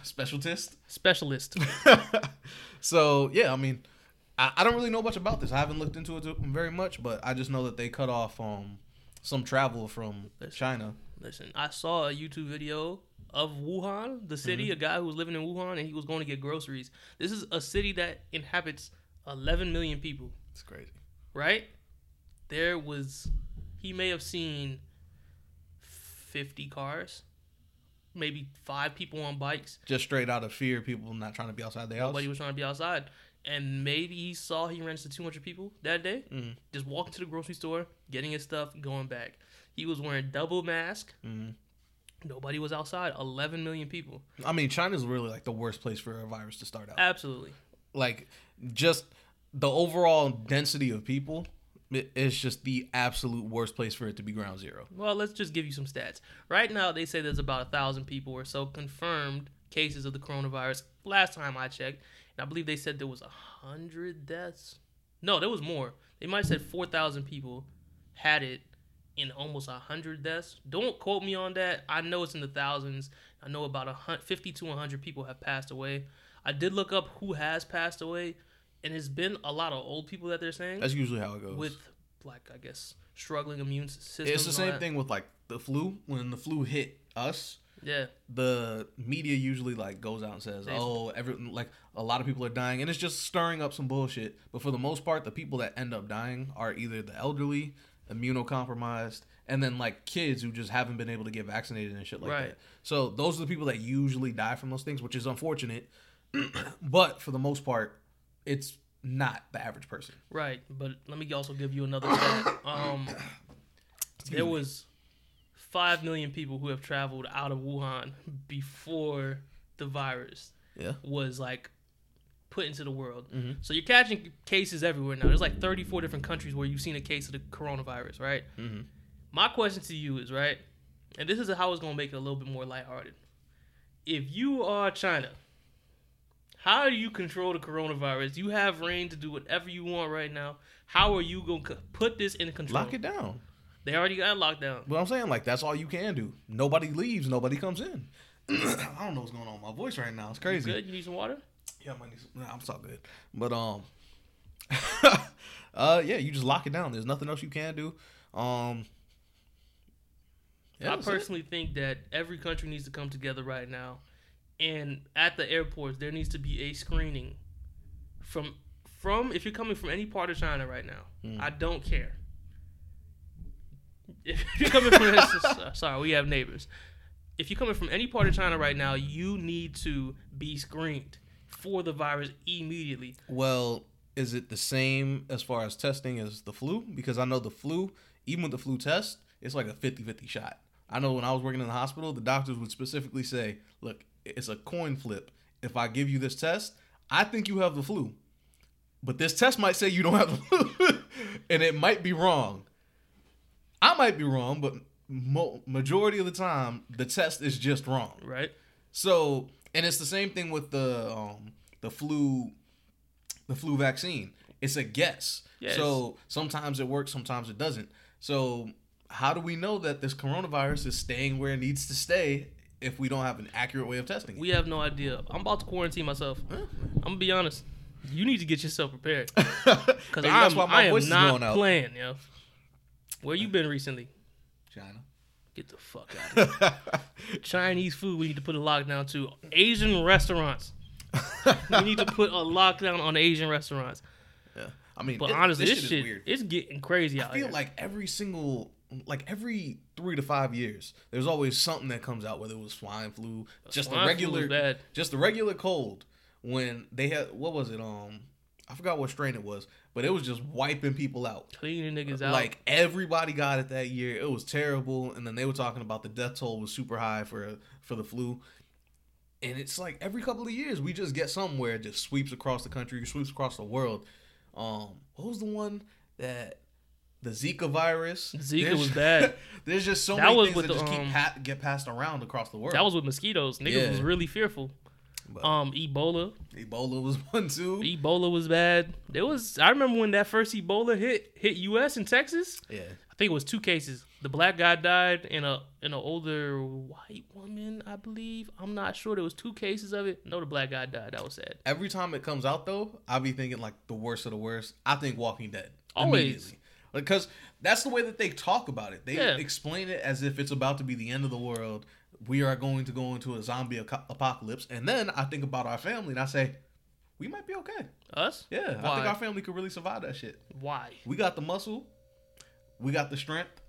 specialist. Specialist. so yeah, I mean, I, I don't really know much about this. I haven't looked into it very much, but I just know that they cut off um some travel from Listen. China. Listen, I saw a YouTube video of Wuhan, the city, Mm-hmm. a guy who was living in Wuhan and he was going to get groceries. This is a city that inhabits 11 million people, It's crazy. right? There was, he may have seen 50 cars, maybe five people on bikes. Just straight out of fear, people not trying to be outside their house. Nobody was trying to be outside. And maybe he saw he ran into 200 people that day. Mhm. Just walking to the grocery store, getting his stuff, going back. He was wearing double mask. Mhm. Nobody was outside. 11 million people. I mean, China's really like the worst place for a virus to start out. Absolutely. like just the overall density of people it's just the absolute worst place for it to be ground zero Well, let's just give you some stats. Right now, they say there's about a thousand people or so confirmed cases of the coronavirus. Last time I checked, and I believe they said there was a hundred deaths. No, there was more. They might have said four thousand people had it in almost a hundred deaths. Don't quote me on that. I know it's in the thousands. I know about a hun- fifty to hundred people have passed away. I did look up who has passed away, and it's been a lot of old people that they're saying that's usually how it goes with like I guess struggling immune systems. it's the same thing with like the flu when the flu hit us Yeah, the media usually like goes out and says oh every like a lot of people are dying and it's just stirring up some bullshit but for the most part the people that end up dying are either the elderly immunocompromised and then like kids who just haven't been able to get vaccinated and shit like Right. that so those are the people that usually die from those things which is unfortunate but for the most part it's not the average person right. But let me also give you another stat. Um, there was five million people who have traveled out of Wuhan before the virus yeah was like put into the world. Mhm. So you're catching cases everywhere now. There's like 34 different countries where you've seen a case of the coronavirus, right? Mhm. My question to you is, right, and this is how it's gonna make it a little bit more lighthearted. If you are China, how do you control the coronavirus? You have reign to do whatever you want right now. How are you gonna put this in control? lock it down They already got locked lockdown. But I'm saying like that's all you can do. Nobody leaves, nobody comes in. I don't know what's going on with my voice right now. It's crazy. Good. You need some water. Yeah, I might need some, nah, I'm so good. But um, uh, yeah, you just lock it down. There's nothing else you can do. Um, yeah, I that's it. personally think that every country needs to come together right now, and at the airports there needs to be a screening from from if you're coming from any part of China right now. Hmm. I don't care. If you're coming from sorry, we have neighbors. If you're coming from any part of China right now, you need to be screened for the virus immediately. Well, is it the same as far as testing as the flu? Because I know the flu, even with the flu test, it's like a 50-50 shot. I know when I was working in the hospital, the doctors would specifically say, "Look, it's a coin flip. If I give you this test, I think you have the flu. But this test might say you don't have the flu, and it might be wrong. I might be wrong, but mo- majority of the time, the test is just wrong. Right? So, and it's the same thing with the um the flu the flu vaccine. It's a guess. Yes. So sometimes it works, sometimes it doesn't. So how do we know that this coronavirus is staying where it needs to stay if we don't have an accurate way of testing it? We have no idea. I'm about to quarantine myself. I'm gonna be honest. You need to get yourself prepared. Because that's I'm, why my I am voice is not going out. playing, yo. Where you been recently? China. Get the fuck out of here. Chinese food, we need to put a lockdown to. Asian restaurants. we need to put a lockdown on Asian restaurants. yeah. I mean, But it- honestly, this, is shit, weird. it's getting crazy out I feel here. like every single like every three to five years, there's always something that comes out, whether it was swine flu, just Swine the regular, just the regular cold. When they had what was it? Um, I forgot what strain it was, but it was just wiping people out. Cleaning niggas out. Like everybody got it that year. It was terrible, and then they were talking about the death toll was super high for for the flu. And it's like every couple of years we just get somewhere it just sweeps across the country, sweeps across the world. Um, what was the one that the Zika virus? Zika There's- was bad. There's just so That many was things with that the, just um, keep pa- get passed around across the world. that was with mosquitoes. Niggas Yeah. was really fearful. But Um, Ebola. Ebola was one too. Ebola was bad. There was. I remember when that first Ebola hit hit U.S. in Texas. Yeah, I think it was two cases. The black guy died, and a and an older white woman, I believe. I'm not sure. There was two cases of it. No, the black guy died. That was sad. every time it comes out though, I'll be thinking like the worst of the worst. I think Walking Dead. Always. Because that's the way that they talk about it. They Yeah. explain it as if it's about to be the end of the world. We are going to go into a zombie apocalypse. And then I think about our family and I say, we might be okay. Us? Yeah, I think our family could really survive that shit. Why? We got the muscle. We got the strength.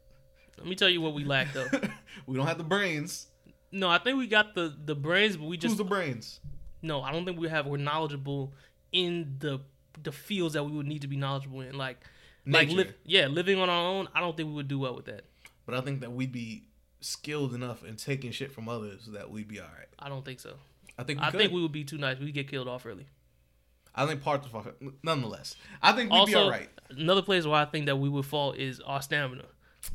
Let me tell you what we lack though. we don't have the brains. No, I think we got the the brains, but we just Who's the brains? no. I don't think we have. We're knowledgeable in the the fields that we would need to be knowledgeable in, like like li- yeah, living on our own. I don't think we would do well with that. But I think that we'd be skilled enough in taking shit from others that we'd be all right. I don't think so. I think we I could. think we would be too nice. We'd get killed off early. I think parts of our, nonetheless. I think we'd be all right. another place where I think that we would fall is our stamina.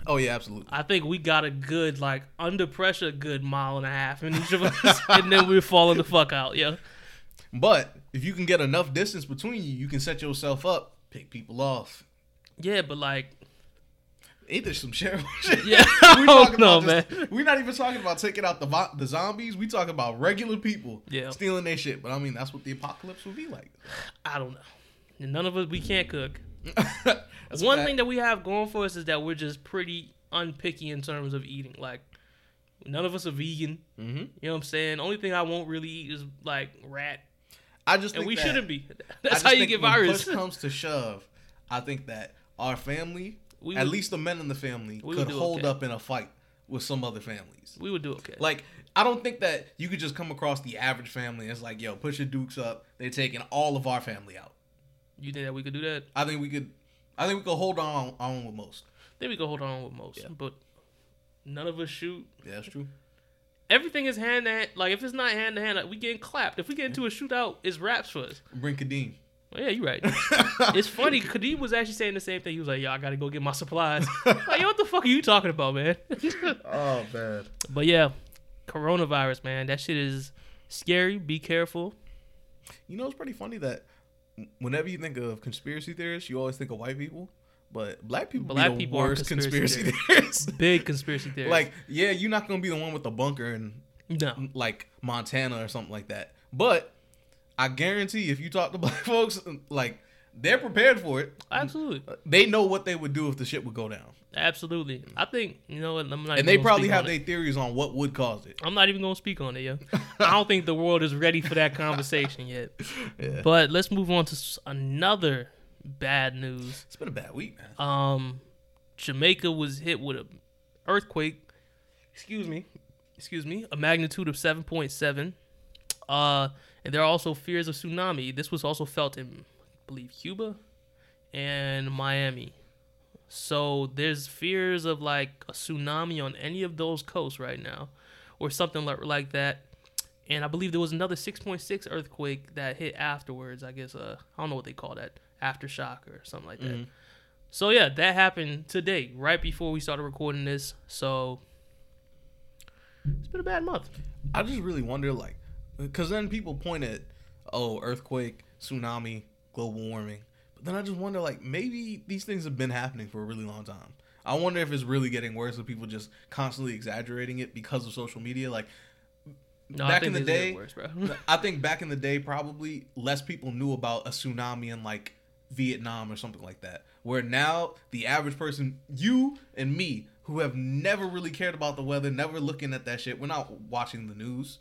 Oh yeah, absolutely. I think we got a good like under pressure, good mile and a half in each of us, and then we're falling the fuck out. Yeah, But if you can get enough distance between you, you can set yourself up, pick people off. Yeah, but like Ain't there some shit? shit? Yeah, we talking know, about just- man. We're not even talking about taking out the the zombies. We talking about regular people Yeah. stealing their shit. But I mean, that's what the apocalypse would be like. I don't know. None of us we can't cook. One thing that we have going for us is that we're just pretty unpicky in terms of eating. Like none of us are vegan. Mhm. You know what I'm saying? Only thing I won't really eat is like rat, I just and we shouldn't be. That's how you get when virus. Push comes to shove. I think that our family, We at would- least the men in the family, could hold okay. up in a fight with some other families. we would do okay. Like, I don't think that you could just come across the average family and it's like, yo, push your dukes up. They're taking all of our family out. you think that we could do that? I think we could. I think we could hold on on with most. Then we could hold on with most, Yeah. but none of us shoot. Yeah, that's true. Everything is hand to hand. Like if it's not hand to hand, like, we getting clapped. If we get into a shootout, it's raps for us. Bring Kadeem. Well, yeah, you're right. it's funny. Kadeem was actually saying the same thing. He was like, "Yo, I gotta go get my supplies." like, yo, what the fuck are you talking about, man? oh man. but yeah, coronavirus, man. That shit is scary. Be careful. You know, it's pretty funny that whenever you think of conspiracy theorists, you always think of white people, but black people Black be the people are worst conspiracy conspiracy theorists. Big conspiracy theory. like, yeah, you're not gonna be the one with the bunker in no, like Montana or something like that. But I guarantee if you talk to black folks, like they're prepared for it. absolutely, They know what they would do if the shit would go down, absolutely. I think you know what. I'm not. and they probably have their theories on what would cause it. I'm not even gonna speak on it, yo. I don't think the world is ready for that conversation yet. Yeah. But let's move on to another bad news. It's been a bad week, man. Um, Jamaica was hit with a earthquake. Excuse me, excuse me, a magnitude of seven point seven. Uh, and there are also fears of tsunami. This was also felt in, I believe, Cuba and Miami. So there's fears of like a tsunami on any of those coasts right now, or something like like that. And I believe there was another 6.6 earthquake that hit afterwards. I guess uh, I don't know what they call that, aftershock or something like that. Mhm. So yeah, that happened today, right before we started recording this. So it's been a bad month. I just really wonder, like, because then people point at, oh, earthquake, tsunami, global warming. But then I just wonder, like, maybe these things have been happening for a really long time. I wonder if it's really getting worse with people just constantly exaggerating it because of social media. Like, No, Back in the day- worse, bro. I think back in the day, probably less people knew about a tsunami in like Vietnam or something like that. Where now the average person, you and me, who have never really cared about the weather, never looking at that shit, we're not watching the news.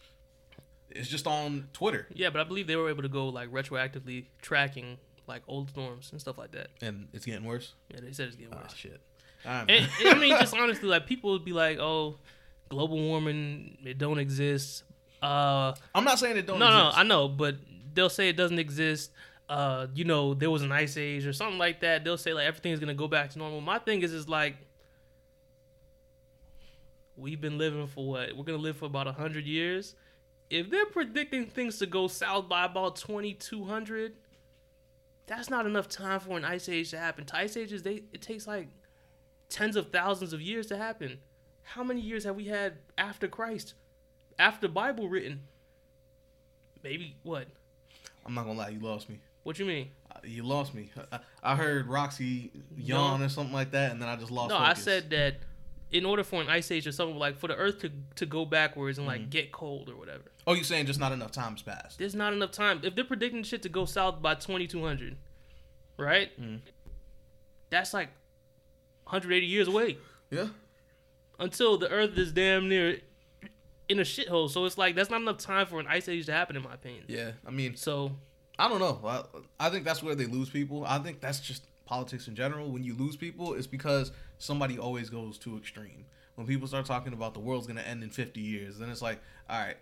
It's just on Twitter, yeah, but I believe they were able to go like retroactively tracking like old storms and stuff like that. and it's getting worse. Yeah, they said it's getting Ah, worse. shit. Alright, And, I mean, just honestly, like people would be like, "Oh, global warming, it don't exist." Uh, I'm not saying it don't. Exist. No, no. I know, but they'll say it doesn't exist. Uh, you know, there was an ice age or something like that. They'll say like everything's gonna go back to normal. My thing is, is like we've been living for what? We're gonna live for about hundred years. If they're predicting things to go south by about twenty two hundred, that's not enough time for an ice age to happen. To ice ages, they it takes like tens of thousands of years to happen. How many years have we had after Christ? After Bible written? Maybe what? I'm not gonna lie, you lost me. What you mean? Uh, You lost me. I, I heard Roxy yawn or something like that, and then I just lost. no, I said that in order for an ice age or something like for the Earth to to go backwards and like Mm-hmm. get cold or whatever, Oh, you're saying just not enough time's passed? there's not enough time. If they're predicting shit to go south by 2200, right? Mhm. That's like 180 years away Yeah. until the Earth is damn near in a shithole. So it's like that's not enough time for an ice age to happen, in my opinion. Yeah. I mean, So I don't know. I, I think that's where they lose people. I think that's just politics in general. When you lose people, it's because somebody always goes too extreme. when people start talking about the world's gonna end in 50 years, then it's like, all right,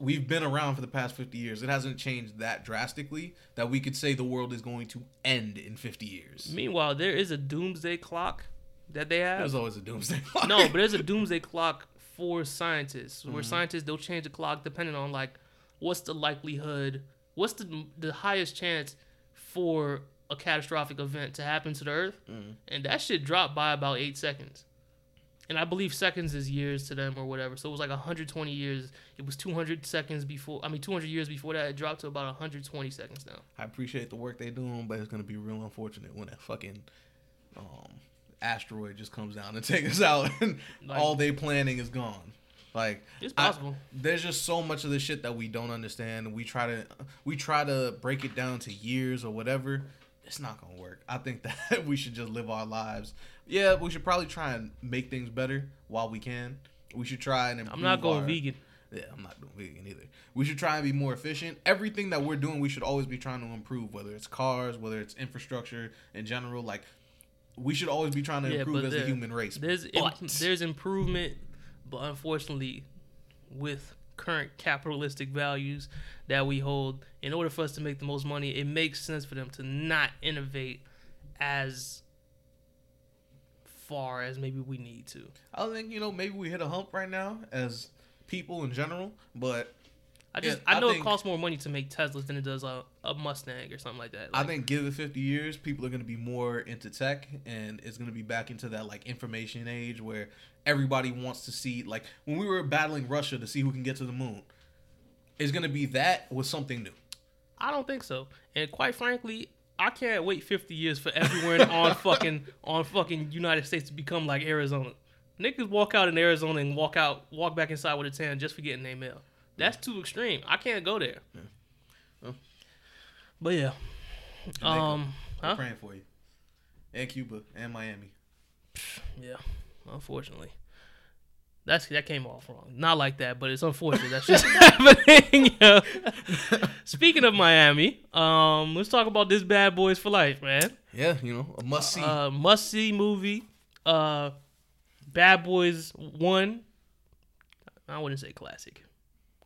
we've been around for the past 50 years. It hasn't changed that drastically that we could say the world is going to end in 50 years. Meanwhile, there is a doomsday clock that they have. There's always a doomsday clock. no, but there's a doomsday clock for scientists, where Mm-hmm. scientists they'll change the clock depending on like what's the likelihood, what's the the highest chance for a catastrophic event to happen to the Earth, Mm-hmm. and that shit dropped by about eight seconds. And I believe seconds is years to them or whatever. So it was like 120 years. It was 200 seconds before. I mean, 200 years before that. It dropped to about 120 seconds now. I appreciate the work they're doing, but it's gonna be real unfortunate when that fucking um, asteroid just comes down and takes us out, and Like- all they planning is gone. Like It's I- possible. there's just so much of this shit that we don't understand. We try to we try to break it down to years or whatever. It's not gonna work. I think that we should just live our lives. Yeah, we should probably try and make things better while we can. We should try and improve. I'm not going our- vegan. yeah, I'm not doing vegan either. We should try and be more efficient. Everything that we're doing, we should always be trying to improve. Whether it's cars, whether it's infrastructure in general, like we should always be trying to Yeah, improve as a human race. There's im- there's improvement, but unfortunately, with current capitalistic values that we hold, in order for us to make the most money, it makes sense for them to not innovate as far as maybe we need to. I think you know maybe we hit a hump right now as people in general, but I just Yeah, I I know think- it costs more money to make Teslas than it does a, a Mustang or something like that. I think give it 50 years, people are going to be more into tech and it's going to be back into that like information age where everybody wants to see like when we were battling Russia to see who can get to the moon. It's going to be that with something new. I don't think so. And quite frankly, I can't wait 50 years for everyone on fucking on fucking United States to become like Arizona. Niggas walk out in Arizona and walk out, walk back inside with a tan just for getting their mail. That's too extreme. I can't go there. Well. But yeah, Jamaica, um, we're huh? praying for you. And Cuba and Miami. Yeah, unfortunately. That's that came off wrong. Not like that, but it's unfortunate. That's just happening. yo. Speaking of Miami, um, let's talk about this Bad Boys for Life, man. Yeah, you know, a must see. Uh, must see movie. Uh, Bad Boys One. I wouldn't say classic.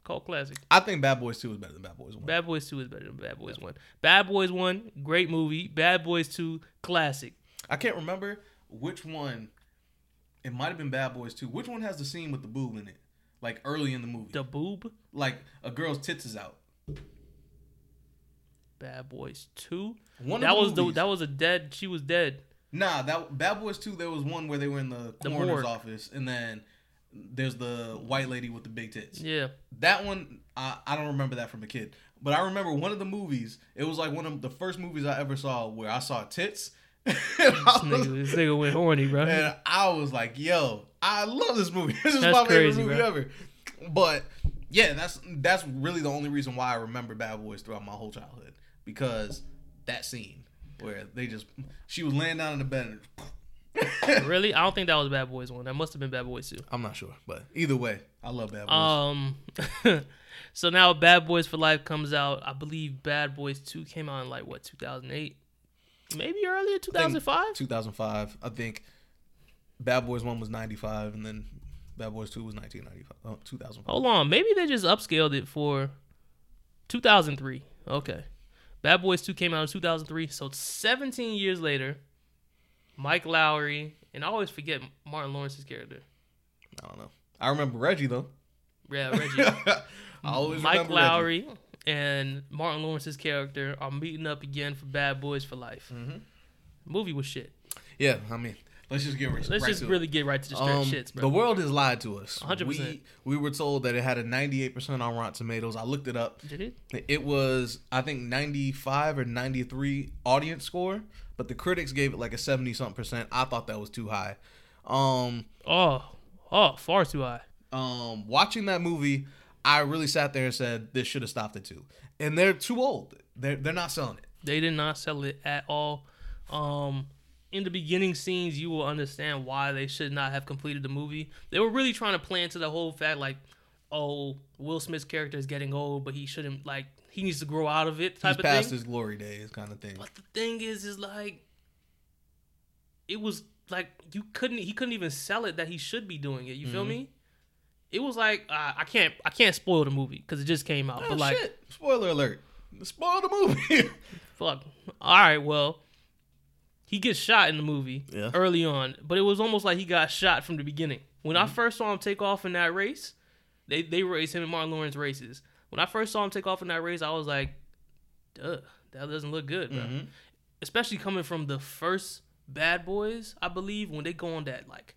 Called classic. I think Bad Boys 2 is better than Bad Boys 1. Bad Boys Two is better than Bad Boys One. Bad Boys One, great movie. Bad Boys Two, classic. I can't remember which one. It might have been Bad Boys 2. Which one has the scene with the boob in it? Like early in the movie. The Boob. Like a girl's tits is out. Bad Boys Two. One that of the was the that was a dead. She was dead. Nah, that Bad Boys 2, there was one where they were in the The coroner's morgue. office, and then there's the white lady with the big tits. Yeah. That one, I, I don't remember that from a kid. But I remember one of the movies, it was like one of the first movies I ever saw where I saw tits. This nigga, this nigga went horny, bro. and I was like, yo, I love this movie. This is That's my favorite crazy, movie bro. ever. But yeah, that's that's really the only reason why I remember Bad Boys throughout my whole childhood. Because that scene where they just she was laying down in the bed and really? I don't think that was Bad Boys One. That must have been Bad Boys Two. I'm not sure, but either way, I love Bad Boys. Um, so now Bad Boys for Life comes out. I believe Bad Boys Two came out in like what 2008, maybe earlier 2005. 2005. I think Bad Boys 1 was 95 and then Bad Boys 2 was 1995. Oh, uh, 2005. Hold on, maybe they just upscaled it for 2003. Okay, Bad Boys Two came out in 2003. So 17 years later, Mike Lowrey and I always forget Martin Lawrence's character. I don't know. I remember Reggie though. Yeah, Reggie. I always remember Mike remember Reggie. Lowrey and Martin Lawrence's character are meeting up again for Bad Boys for Life. Mhm. Movie was shit. Yeah, I mean, let's just get right, Let's right just to really get right to the it. straight Um, shits, bro. the world has lied to us. 100%. We we were told that it had a 98% on Rotten Tomatoes. I looked it up. Did it? It was I think 95 or 93 audience score, but the critics gave it like a 70 something percent. I thought that was too high. Um Oh, oh, far too high. um, watching that movie, I really sat there and said this should have stopped at two. And they're too old. They're they're not selling it. They did not sell it at all. Um, in the beginning scenes, you will understand why they should not have completed the movie. They were really trying to play into the whole fact, like, oh, Will Smith's character is getting old, but he shouldn't like he needs to grow out of it type He's of past thing. his glory days, kind of thing. But the thing is, is like, it was like you couldn't he couldn't even sell it that he should be doing it. You feel Mhm. me? It was like uh, I can't I can't spoil the movie because it just came out. Oh, but like shit. Spoiler alert. Spoil the movie. fuck. All right, well, he gets shot in the movie Yeah. early on, but it was almost like he got shot from the beginning. When Mm-hmm. I first saw him take off in that race, they they race him and Martin Lawrence races. When I first saw him take off in that race, I was like, "Duh, that doesn't look good, bro." Mhm. Especially coming from the first Bad Boys, I believe, when they go on that like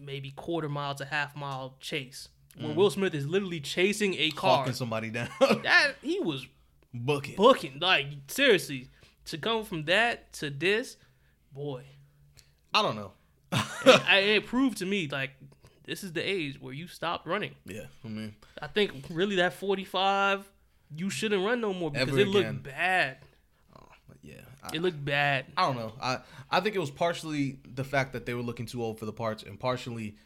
maybe quarter mile to half mile chase, where mm. Will Smith is literally chasing a car. Hawking somebody down. That he was Booking. booking. Like seriously, to come from that to this, boy, I don't know. I, it proved to me like this is the age where you stopped running. yeah. I mean, I think really that forty five, you shouldn't run no more because it looked bad. Yeah. I, It looked bad. I don't know. I I think it was partially the fact that they were looking too old for the parts, and partially,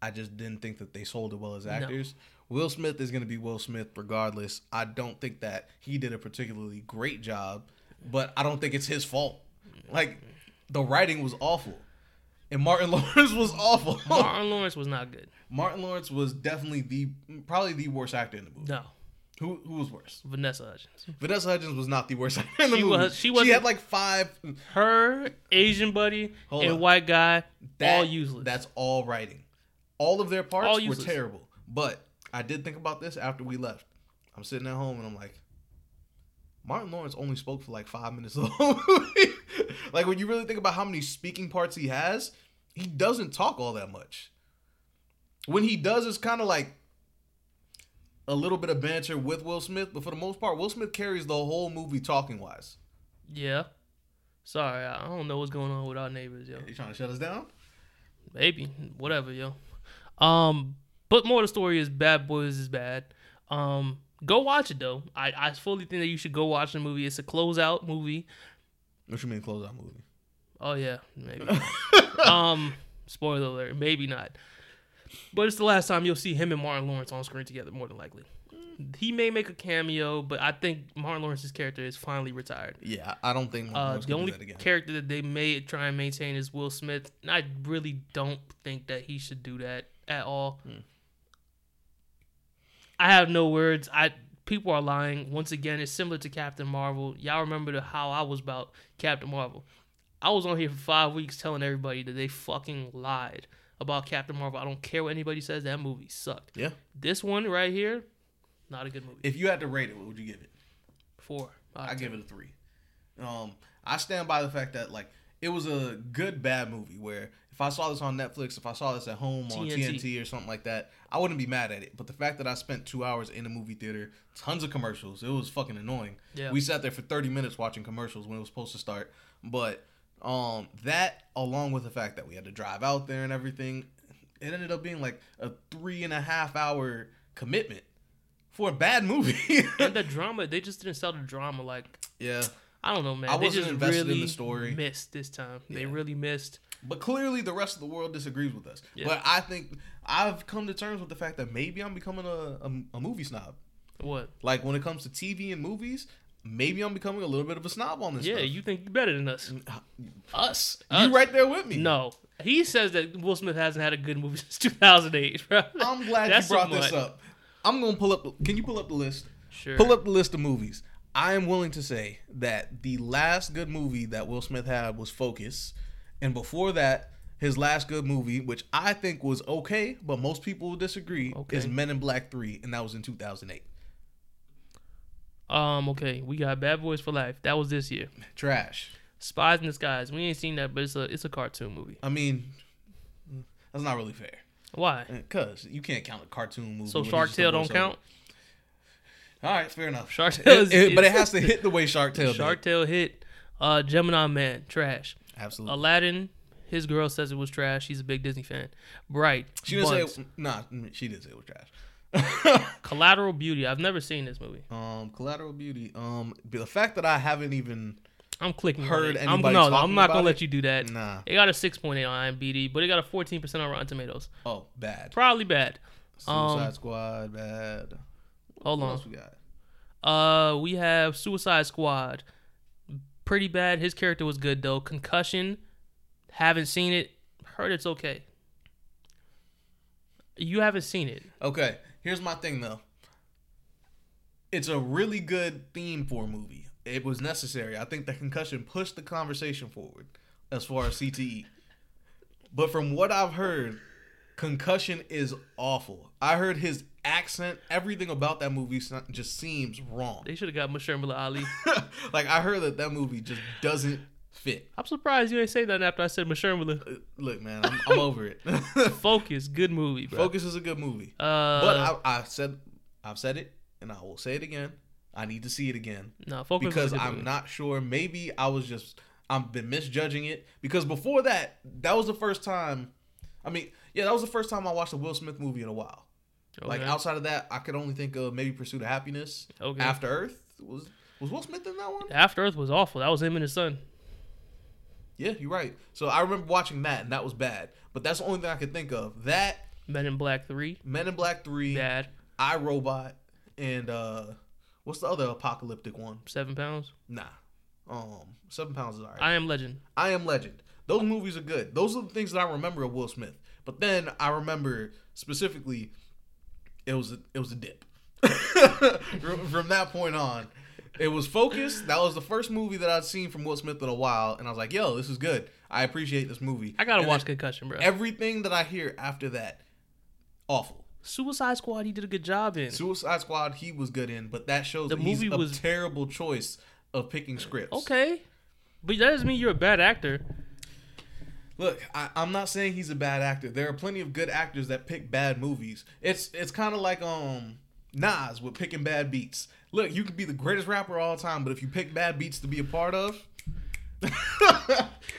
I just didn't think that they sold it well as actors. Will Smith is going to be Will Smith regardless. I don't think that he did a particularly great job, but I don't think it's his fault. Like the writing was awful, and Martin Lawrence was awful. Martin Lawrence was not good. Martin Lawrence was definitely the probably the worst actor in the movie. No, Who who was worse? Vanessa Hudgens. Vanessa Hudgens was not the worst actor in the She movie. was- she she wasn't- had like five. Her Asian buddy Hold and on. white guy That- all useless. That's all writing. All of their parts were terrible. But I did think about this after we left. I'm sitting at home and I'm like, Martin Lawrence only spoke for like five minutes of the whole movie. like when you really think about how many speaking parts he has, he doesn't talk all that much. When he does, it's kind of like a little bit of banter with Will Smith, but for the most part, Will Smith carries the whole movie talking wise. yeah. Sorry, I don't know what's going on with our neighbors, yo. You trying to shut us down? Maybe. Whatever, yo. Um, but more of the story is Bad Boys is bad. Um, go watch it though. I, I fully think that you should go watch the movie. It's a closeout movie. What you mean close out movie? Oh yeah, maybe. um, spoiler alert, maybe not. But it's the last time you'll see him and Martin Lawrence on screen together, more than likely. He may make a cameo, but I think Martin Lawrence's character is finally retired. Yeah, I don't think Martin Uh, Lawrence the only that character that they may try and maintain is Will Smith. And I really don't think that he should do that at all. Hmm. I have no words. I people are lying. Once again, it's similar to Captain Marvel. Y'all remember the, how I was about Captain Marvel. I was on here for five weeks telling everybody that they fucking lied about Captain Marvel. I don't care what anybody says. That movie sucked. Yeah. This one right here, not a good movie. If you had to rate it, what would you give it? Four. I give it a three. Um, I stand by the fact that like it was a good bad movie where if I saw this on Netflix, if I saw this at home on TNT. TNT or something like that, I wouldn't be mad at it. But the fact that I spent two hours in a movie theater, tons of commercials, it was fucking annoying. Yeah. We sat there for thirty minutes watching commercials when it was supposed to start. But um, that along with the fact that we had to drive out there and everything, it ended up being like a three and a half hour commitment for a bad movie. and the drama, they just didn't sell the drama like yeah. I don't know, man. I they wasn't just invested in really the story. Missed this time. They really missed. But clearly, the rest of the world disagrees with us. Yeah. But I think I've come to terms with the fact that maybe I'm becoming a, a, a movie snob. What? Like when it comes to TV and movies, maybe I'm becoming a little bit of a snob on this. Yeah, stuff. you think you're better than us? Mm, us, Us. you right there with me. No, he says that Will Smith hasn't had a good movie since 2008. Bro. I'm glad That's you brought this up. I'm gonna pull up. Can you pull up the list? Sure. Pull up the list of movies. I am willing to say that the last good movie that Will Smith had was Focus, and before that, his last good movie, which I think was okay, but most people will disagree, Okay. is Men in Black Three, and that was in 2008. Um. Okay, we got Bad Boys for Life. That was this year. Trash. Spies in Disguise. We ain't seen that, but it's a it's a cartoon movie. I mean, that's not really fair, Why? cause you can't count a cartoon movie. So Shark Tale don't count. All right, fair enough. Shark Tale, is, it- but it has to hit the way Shark Tale Shark. Tale hit. Uh, Gemini Man, trash. Absolutely. Aladdin, his girl says it was trash. She's a big Disney fan. Bright. She didn't say it, nah. She didn't say it was trash. Collateral Beauty. I've never seen this movie. um, Collateral Beauty. Um, the fact that I haven't even I'm clicking. Heard on it. I'm, anybody no, I'm not gonna about let you do that. nah. It got a 6.8 on IMDb, but it got a 14% on Rotten Tomatoes. Oh, bad. Probably bad. Suicide Um, Squad, bad. Hold What on. else we got? Uh, we have Suicide Squad. Pretty bad. His character was good though. Concussion Haven't seen it. Heard it's okay. You haven't seen it. Okay, here's my thing though. It's a really good theme for a movie. It was necessary. I think the concussion pushed the conversation forward as far as CTE. But from what I've heard, concussion is awful. I heard his accent, everything about that movie just seems wrong. They should have got Mashermila Ali. like I heard that that movie just doesn't fit. I'm surprised you ain't say that after I said Mashermila. Uh, Look, man, I'm, I'm over it. Focus, good movie, bro. Focus is a good movie, Uh, but I, I said I've said it, and I will say it again. I need to see it again no, Focus because I'm movie. not sure. Maybe I was just I've been misjudging it because before that, that was the first time. I mean, yeah, that was the first time I watched a Will Smith movie in a while. Like outside of that, I could only think of maybe Pursuit of Happiness. Okay. After Earth was was Will Smith in that one? After Earth was awful. That was him and his son. Yeah, you're right. So I remember watching that, and that was bad. But that's the only thing I could think of. That Men in Black Three, Men in Black Three, bad. I Robot, and uh, what's the other apocalyptic one? Seven pounds. Nah, um, Seven Pounds is alright. I am Legend. I Am Legend. Those movies are good. Those are the things that I remember of Will Smith. But then I remember specifically, it was a, it was a dip. from, from that point on, it was Focus. That was the first movie that I'd seen from Will Smith in a while, and I was like, "Yo, this is good. I appreciate this movie." I gotta And watch Concussion, bro. everything that I hear after that. Awful. Suicide Squad, he did a good job in. Suicide Squad, he was good in, but that shows The that he's movie a was- terrible choice of picking scripts. Okay, but that doesn't mean you're a bad actor. Look, I, I'm not saying he's a bad actor. There are plenty of good actors that pick bad movies. It's it's kind of like um Nas with picking bad beats. Look, you could be the greatest rapper of all time, but if you pick bad beats to be a part of,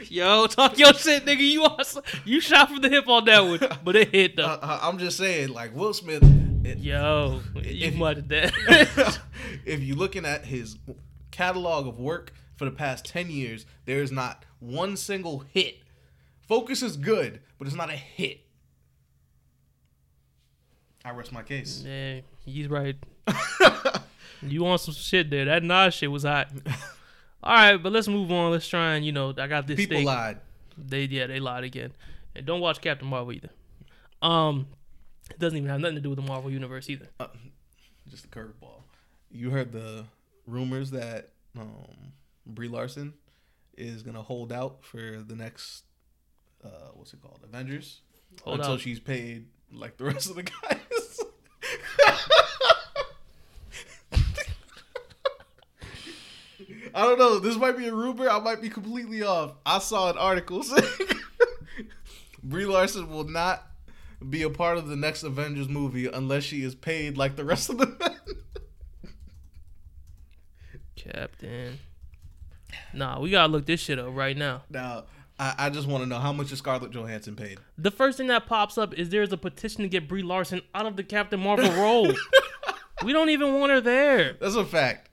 Yo, talk your shit, nigga. You also, you shot from the hip on that one, but it hit though. uh, I'm just saying, like Will Smith. it- Yo, you if- muttered that. if you're looking at his catalog of work for the past 10 years, there is not one single hit. Focus is good, but it's not a hit. I rest my case. yeah, he's right. You want some shit there? That Nas shit was hot. All right, but let's move on. Let's try and you know, I got this. People steak. lied. They yeah, they lied again. And don't watch Captain Marvel either. Um, it doesn't even have nothing to do with the Marvel universe either. Uh, just a curveball. You heard the rumors that um, Brie Larson is gonna hold out for the next, uh, what's it called, Avengers, Hold until out. she's paid like the rest of the guys. I don't know. This might be a rumor. I might be completely off. I saw an article saying Brie Larson will not be a part of the next Avengers movie unless she is paid like the rest of the men. Captain. Nah, we gotta look this shit up right now. now, I, I just want to know how much is Scarlett Johansson paid? The first thing that pops up is there's a petition to get Brie Larson out of the Captain Marvel role. we don't even want her there. That's a fact.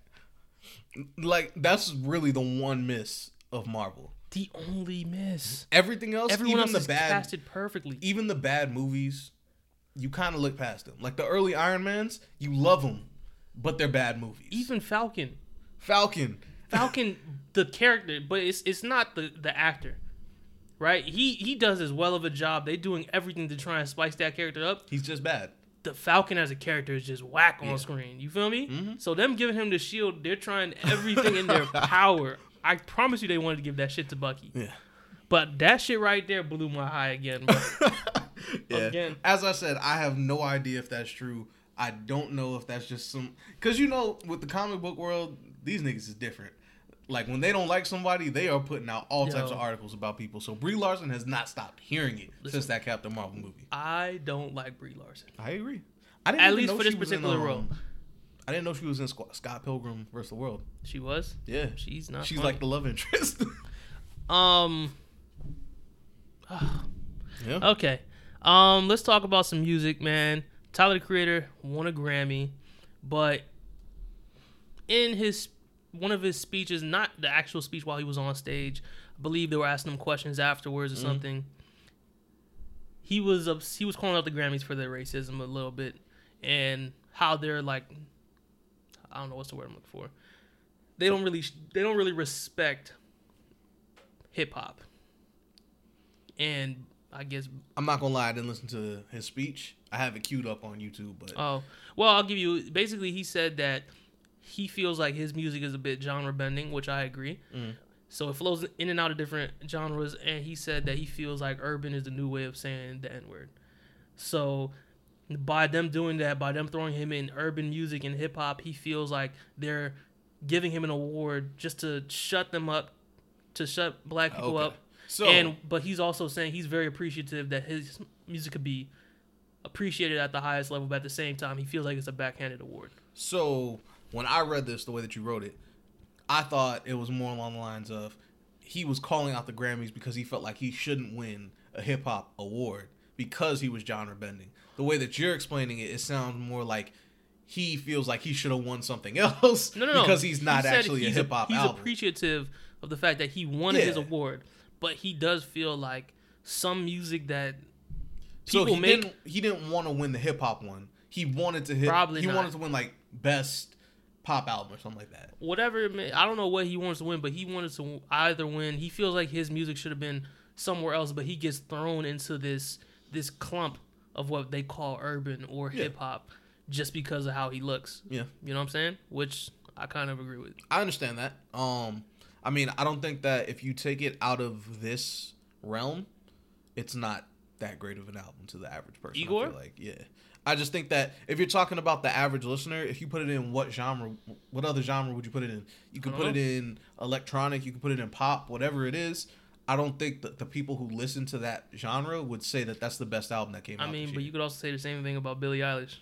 Like that's really the one miss of Marvel. The only miss. Everything else, Everyone even else the is bad, casted perfectly. even the bad movies, you kind of look past them. Like the early Iron Mans, you love them, but they're bad movies. Even Falcon. Falcon, Falcon, the character, but it's it's not the the actor, right? He he does as well of a job. They're doing everything to try and spice that character up. he's just bad. The Falcon as a character is just whack on Yeah. screen. You feel me? Mhm. So them giving him the shield, they're trying everything in their power. I promise you, they wanted to give that shit to Bucky. Yeah. But that shit right there blew my high again, bro. yeah. Again. As I said, I have no idea if that's true. I don't know if that's just some because you know with the comic book world, these niggas is different. Like when they don't like somebody, they are putting out all types of articles about people. So Brie Larson has not stopped hearing it Listen. since that Captain Marvel movie. I don't like Brie Larson. I agree. I didn't At least know for this she was in, particular um, role. I didn't know she was in Scott Pilgrim versus the World. She was. Yeah, She's not. she's funny. like the love interest. Um. yeah. Okay. Um, let's talk about some music, man. Tyler the Creator won a Grammy, but in his one of his speeches, not the actual speech while he was on stage, I believe they were asking him questions afterwards or Mhm. something. He was ups- he was calling out the Grammys for their racism a little bit and how they're like I don't know what's the word I'm looking for. They don't really they don't really respect hip hop and I guess I'm not gonna lie, I didn't listen to his speech. I have it queued up on YouTube, but oh well, I'll give you. Basically, he said that he feels like his music is a bit genre bending, which I agree. Mhm. So it flows in and out of different genres, and he said that he feels like urban is the new way of saying the N word. So by them doing that, by them throwing him in urban music and hip hop, he feels like they're giving him an award just to shut them up, to shut black people Okay. up. so and but he's also saying he's very appreciative that his music could be appreciated at the highest level, but at the same time, he feels like it's a backhanded award. So when I read this, the way that you wrote it, I thought it was more along the lines of he was calling out the Grammys because he felt like he shouldn't win a hip hop award because he was genre bending. The way that you're explaining it, it sounds more like he feels like he should have won something else No, no, no. because he's not He actually a hip hop He's album. appreciative of the fact that he wanted his award, but he does feel like some music that so people he make didn't he didn't want to win the hip hop one. He wanted to hit. Probably he not. wanted to win like best pop album or something like that. whatever it may, I don't know what he wants to win, but he wanted to either win. He feels like his music should have been somewhere else, but he gets thrown into this this clump of what they call urban or Yeah. hip hop just because of how he looks. Yeah. You know what I'm saying? Which I kind of agree with. I understand that. Um, I mean, I don't think that if you take it out of this realm, it's not that great of an album to the average person. I Igor? feel like, yeah. I just think that if you're talking about the average listener, if you put it in what genre, what other genre would you put it in? You could put don't it uh-huh. in electronic, you could put it in pop, whatever it is. I don't think that the people who listen to that genre would say that that's the best album that came I out. I mean, but year. you could also say the same thing about Billie Eilish.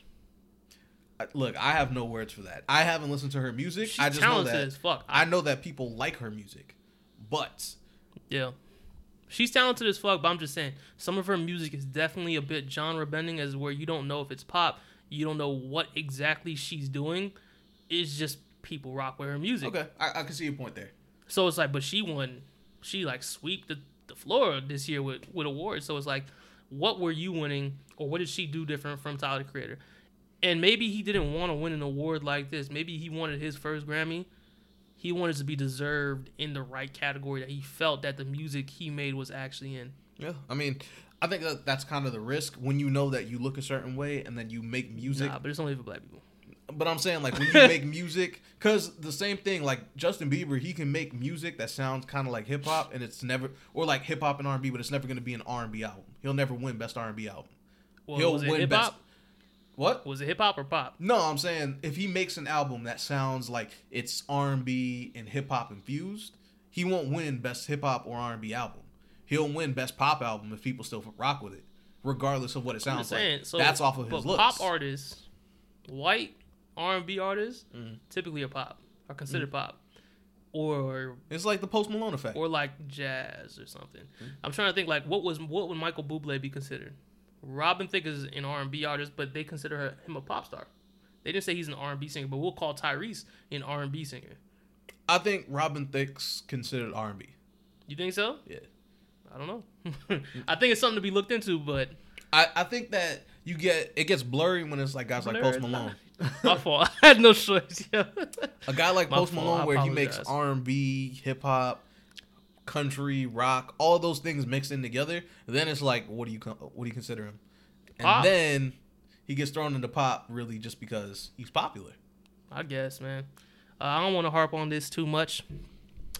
I- look, I have no words for that. I haven't listened to her music. She's I just know talented that as fuck. I know that people like her music, but Yeah. She's talented as fuck, but I'm just saying some of her music is definitely a bit genre bending as where you don't know if it's pop, you don't know what exactly she's doing. It's just people rock with her music. okay, I, I can see your point there. So it's like, but she won, she like sweep the, the floor this year with, with awards. So it's like, what were you winning or what did she do different from Tyler the Creator? And maybe he didn't want to win an award like this. Maybe he wanted his first Grammy. He wanted to be deserved in the right category that he felt that the music he made was actually in. Yeah, I mean, I think that that's kind of the risk when you know that you look a certain way and then you make music. Nah, but it's only for black people. But I'm saying like when you make music, because the same thing like Justin Bieber, he can make music that sounds kind of like hip hop, and it's never or like hip hop and R&B, but it's never going to be an R&B album. He'll never win best R&B album. Well, He'll win hip best. What? Was it hip hop or pop? No, I'm saying if he makes an album that sounds like it's R&B and hip hop infused, he won't win best hip hop or R&B album. He'll win best pop album if people still rock with it, regardless of what it sounds saying. like. So That's off of his looks. pop artists, white R and B artists, Mhm. typically are pop, are Mm. considered pop, or It's like the Post Malone effect. or like jazz or something. Mm-hmm. I'm trying to think like what was what would Michael Bublé be considered? Robin Thicke is an R and B artist, but they consider her- him a pop star. They didn't say he's an R and B singer, but we'll call Tyrese an R and B singer. I think Robin Thicke's considered R&B. You think so? Yeah. I don't know. I think it's something to be looked into, but I, I think that you get it gets blurry when it's like guys like Post Malone. my fault. I had no choice. Yeah. A guy like My Post fault, Malone I where he makes. R and B, hip hop, country, rock, all those things mixed in together. Then it's like, what do you what do you consider him? And Pop. then he gets thrown into pop really just because he's popular. I guess, man. Uh, I don't want to harp on this too much.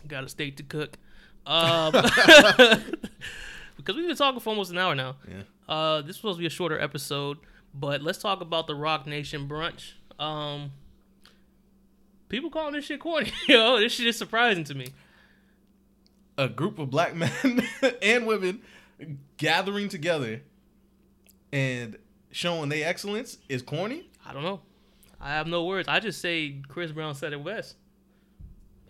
Got a steak to cook. Um, because we've been talking for almost an hour now. Yeah. Uh, this was supposed to be a shorter episode, but let's talk about the Roc Nation brunch. Um, people calling this shit corny. Yo, this shit is surprising to me. A group of black men and women gathering together and showing their excellence is corny. I don't know. I have no words. I just say Chris Brown said it best.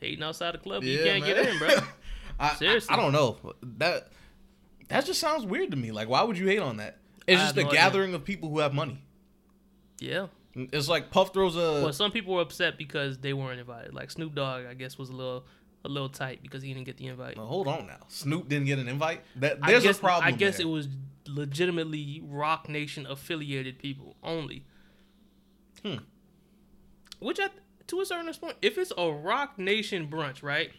Hating outside the club, you can't get in, bro. I, Seriously. I, I don't know. That that just sounds weird to me. Like, why would you hate on that? It's I just a no idea. gathering of people who have money. Yeah. It's like Puff throws a. Well, some people were upset because they weren't invited. Like Snoop Dogg, I guess, was a little a little tight because he didn't get the invite. Well, hold on now. Snoop didn't get an invite. That there's guess, a problem. I guess there. it was legitimately Roc Nation affiliated people only. Hmm. Which, at, to a certain point, if it's a Roc Nation brunch, right?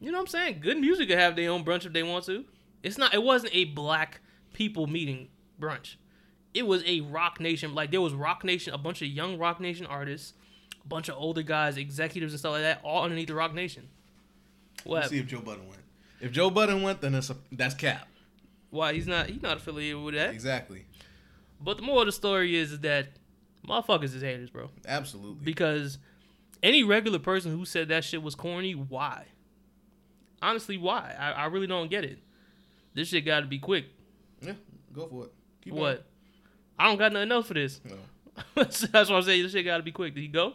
You know what I'm saying? Good music could have their own brunch if they want to. It's not. It wasn't a black people meeting brunch. It was a Roc Nation. Like there was Roc Nation, a bunch of young Roc Nation artists, a bunch of older guys, executives and stuff like that, all underneath the Roc Nation. What? Let's see if Joe Budden went. If Joe Budden went, then that's a, that's cap. Why he's not? He's not affiliated with that. Exactly. But the moral of the story is, is that motherfuckers is haters, bro. Absolutely. Because any regular person who said that shit was corny, why? Honestly, why? I, I really don't get it. This shit got to be quick. yeah, go for it. Keep what? I don't got nothing else for this. going. That's what I'm saying. This shit got to be quick. Did he go?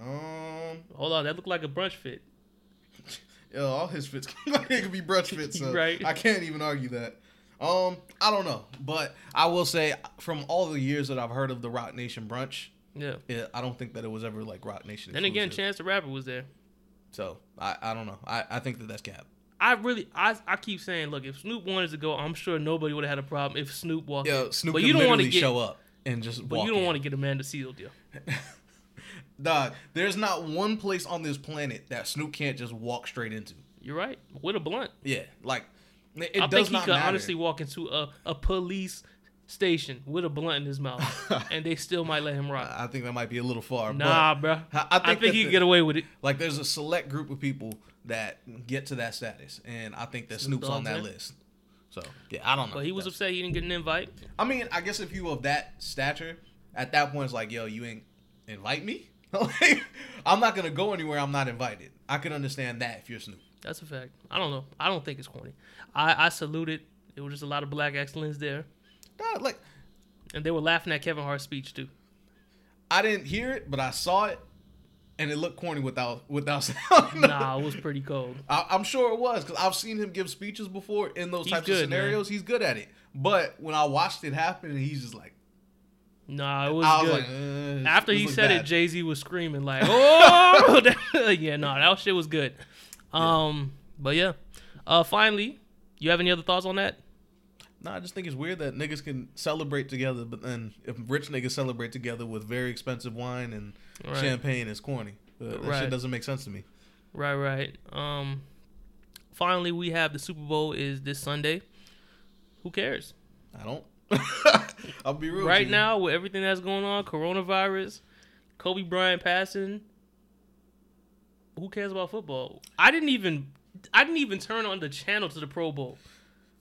Um. Hold on, that looked like a brunch fit. yeah, all his fits it could be brunch fits, so Right. I can't even argue that. Um, I don't know, but I will say from all the years that I've heard of the Roc Nation brunch, Yeah. it, I don't think that it was ever like Roc Nation. Then again. Chance the Rapper was there. So I, I don't know. I, I think that that's cap. I really, I, I keep saying, look, if Snoop wanted to go, I'm sure nobody would have had a problem if Snoop walked. Yeah, Snoop but you don't want to show up and just but you don't want to get Amanda Seal deal. Dog, there's not one place on this planet that Snoop can't just walk straight into. You're right. With a blunt. Yeah, like it, it I does think he not could matter. honestly walk into a, a police station with a blunt in his mouth, and they still might let him rock. I think that might be a little far. Nah, but bro. I- I I think think, he the- could get away with it. like there's a select group of people that get to that status, and I think that Snoop Snoop's on that in? list. So yeah, I don't know. But he was That's- upset he didn't get an invite. I mean, I guess if you of that stature, at that point it's like, yo, you ain't invite me. Like, I'm not gonna go anywhere. I'm not invited. I can understand that if you're Snoop. That's a fact. I don't know. I don't think it's corny. I, I salute it. It was just a lot of black excellence there. Nah, like And they were laughing at Kevin Hart's speech too. I didn't hear it, but I saw it, and it looked corny without without sound. Nah, it was pretty cold. I, I'm sure it was because I've seen him give speeches before in those He's types good, of scenarios. He's good at it. But when I watched it happen, he's just like, Nah, it was was good. like, uh, After he said bad. it, Jay Z was screaming like, "Oh, yeah, no, that shit was good." Um, but yeah. Uh, finally, you have any other thoughts on that? No, I just think it's weird that niggas can celebrate together, but then if rich niggas celebrate together with very expensive wine and Right. champagne, it's corny. Uh, that Right. shit doesn't make sense to me. Right, right. Um, finally, we have the Super Bowl is this Sunday. Who cares? I don't. I'll be real. Right now, with everything that's going on, coronavirus, Kobe Bryant passing, who cares about football? I didn't even, I didn't even turn on the channel to the Pro Bowl.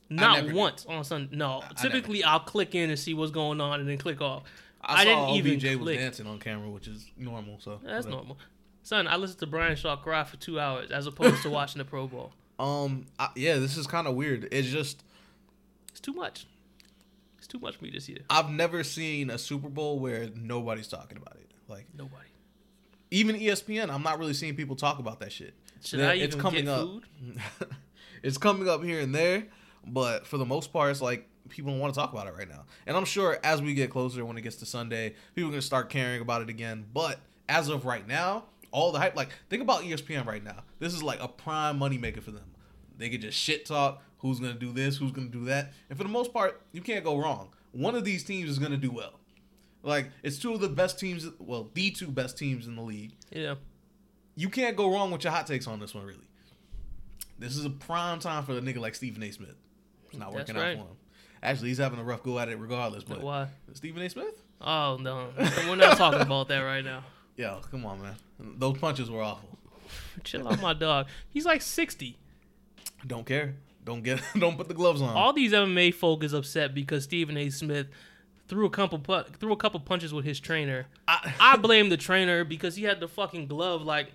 Not never did. once on Sunday. No, I typically I'll click in and see what's going on and then click off. I, I saw didn't even OBJ was dancing on camera, which is normal. So That's whatever. normal. Son, I listened to Brian Shaw cry for two hours as opposed to watching the Pro Bowl. Um, I, yeah, this is kind of weird. It's just It's too much. Too much for me this year. I've never seen a Super Bowl where nobody's talking about it. Like Nobody. even ESPN, I'm not really seeing people talk about that shit. Should I it's coming get up. food? it's coming up here and there, but for the most part, it's like people don't want to talk about it right now. And I'm sure as we get closer, when it gets to Sunday, people are gonna start caring about it again. But as of right now, all the hype, like think about ESPN right now. This is like a prime moneymaker for them. They could just shit talk. Who's gonna do this? Who's gonna do that? And for the most part, you can't go wrong. One of these teams is gonna do well. Like it's two of the best teams. Well, the two best teams in the league Yeah. you can't go wrong with your hot takes on this one, really. This is a prime time for a nigga like Stephen A. Smith. It's not That's working right. out for him. Actually, he's having a rough go at it regardless. But Why? Stephen A. Smith? Oh no, we're not talking about that right now. Yo, come on, man. Those punches were awful. Chill out, my dog. He's like sixty. Don't care. Don't get. Don't put the gloves on. All these MMA folk is upset because Stephen A. Smith threw a couple pu- threw a couple punches with his trainer. I, I blame the trainer because he had the fucking glove like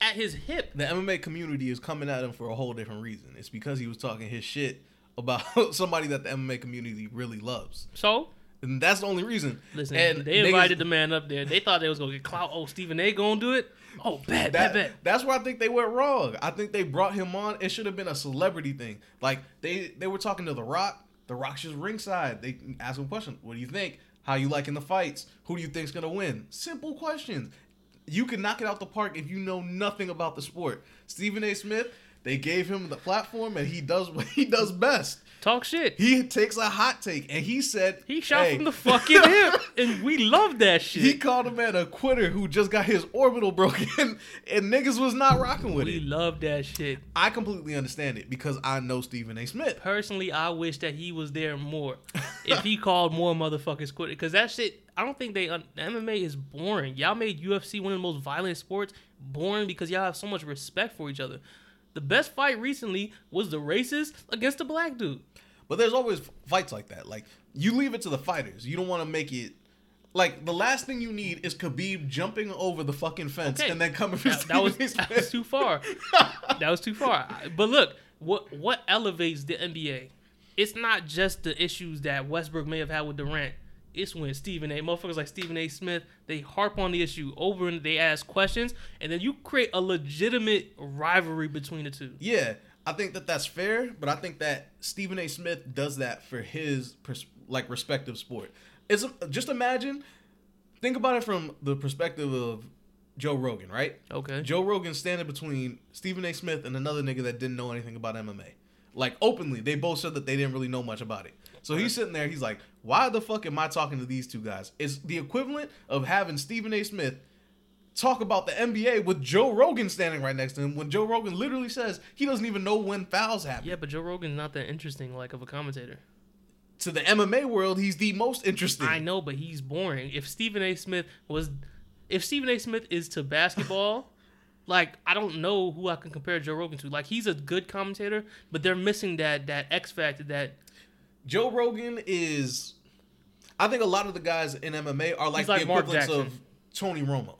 at his hip. the MMA community is coming at him for a whole different reason. It's because he was talking his shit about somebody that the MMA community really loves, So and that's the only reason. listen, and they niggas- invited the man up there. They thought they was gonna get clout. Oh, Stephen A. gonna do it. Oh, bad, That, bad, bad. That's where I think they went wrong. I think they brought him on. It should have been a celebrity thing. Like they they were talking to The Rock. The Rock's just ringside. They ask him questions. What do you think? How you liking the fights? Who do you think's gonna win? Simple questions. You can knock it out the park if you know nothing about the sport. Stephen A. Smith, They gave him the platform, and he does what he does best. Talk shit. He takes a hot take, and he said He shot hey, from the fucking hip, and we love that shit. He called a man a quitter who just got his orbital broken, and niggas was not rocking with we it. We love that shit. I completely understand it because I know Stephen A. Smith. Personally, I wish that he was there more. if he called more motherfuckers quit because that shit, I don't think they. Un- MMA is boring. Y'all made UFC one of the most violent sports boring because y'all have so much respect for each other. The best fight recently was the racist against the black dude. But there's always fights like that. Like you leave it to the fighters. You don't want to make it. Like the last thing you need is Khabib jumping over the fucking fence Okay. and then coming for That, that was that was too far. that was too far. But look, what what elevates the NBA? It's not just the issues that Westbrook may have had with Durant. It's when Stephen A. motherfuckers like Stephen A. Smith they harp on the issue over and they ask questions, and then you create a legitimate rivalry between the two. Yeah, I think that that's fair, but I think that Stephen A. Smith does that for his pers- like respective sport. It's just imagine, think about it from the perspective of Joe Rogan, right? Okay. Joe Rogan standing between Stephen A. Smith and another nigga that didn't know anything about MMA. Like openly, they both said that they didn't really know much about it. So he's sitting there, he's like, "Why the fuck am I talking to these two guys?" It's the equivalent of having Stephen A. Smith talk about the NBA with Joe Rogan standing right next to him when Joe Rogan literally says he doesn't even know when fouls happen. Yeah, but Joe Rogan's not that interesting, like of a commentator. To the MMA world, he's the most interesting. I know, but he's boring. If Stephen A. Smith was, if Stephen A. Smith is to basketball, like I don't know who I can compare Joe Rogan to. Like he's a good commentator, but they're missing that that X factor. That Joe Rogan is. I think a lot of the guys in MMA are like, He's like the Mark equivalents Jackson. of Tony Romo.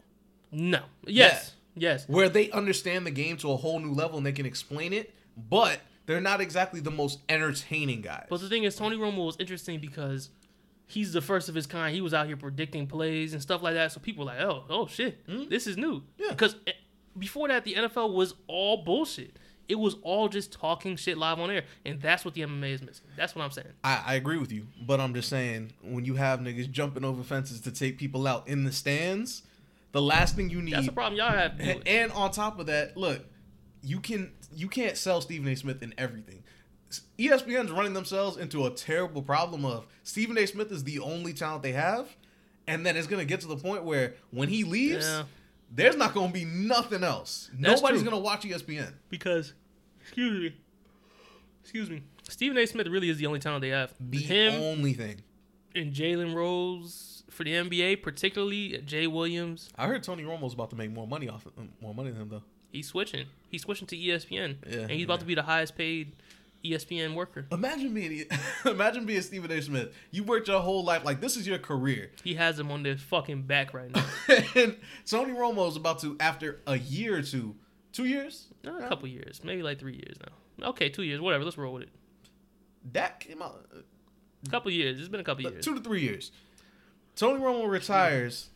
no, yes, yes, where they understand the game to a whole new level and they can explain it, but they're not exactly the most entertaining guys. But the thing is, Tony Romo was interesting because he's the first of his kind. He was out here predicting plays and stuff like that. So people were like, oh, oh shit, this is new. Yeah. Because eh, before that, the NFL was all bullshit. It was all just talking shit live on air, and that's what the MMA is missing. That's what I'm saying. I, I agree with you, but I'm just saying when you have niggas jumping over fences to take people out in the stands, the last thing you need. That's the problem y'all have. and, and on top of that, look, you can you can't sell Stephen A. Smith in everything. ESPN's running themselves into a terrible problem of Stephen A. Smith is the only talent they have, and then it's gonna get to the point where when he leaves, Yeah. There's not gonna be nothing else. That's Nobody's true. gonna watch ESPN. because, excuse me, excuse me, Stephen A. Smith really is the only talent they have. The Him only thing and Jalen Rose for the NBA, particularly Jay Williams. I heard Tony Romo's about to make more money off of, more money than him though. He's switching. He's switching to ESPN, Yeah, and he's about yeah. to be the highest paid ESPN worker. Imagine being imagine being Stephen A. Smith. You worked your whole life like this is your career. He has him on their fucking back right now. and Tony Romo's about to, after a year or two, two years, No, a couple years, maybe like three years now. Okay, two years, whatever. Let's roll with it. that came out uh, A couple years. It's been a couple years. two to three years. Tony Romo retires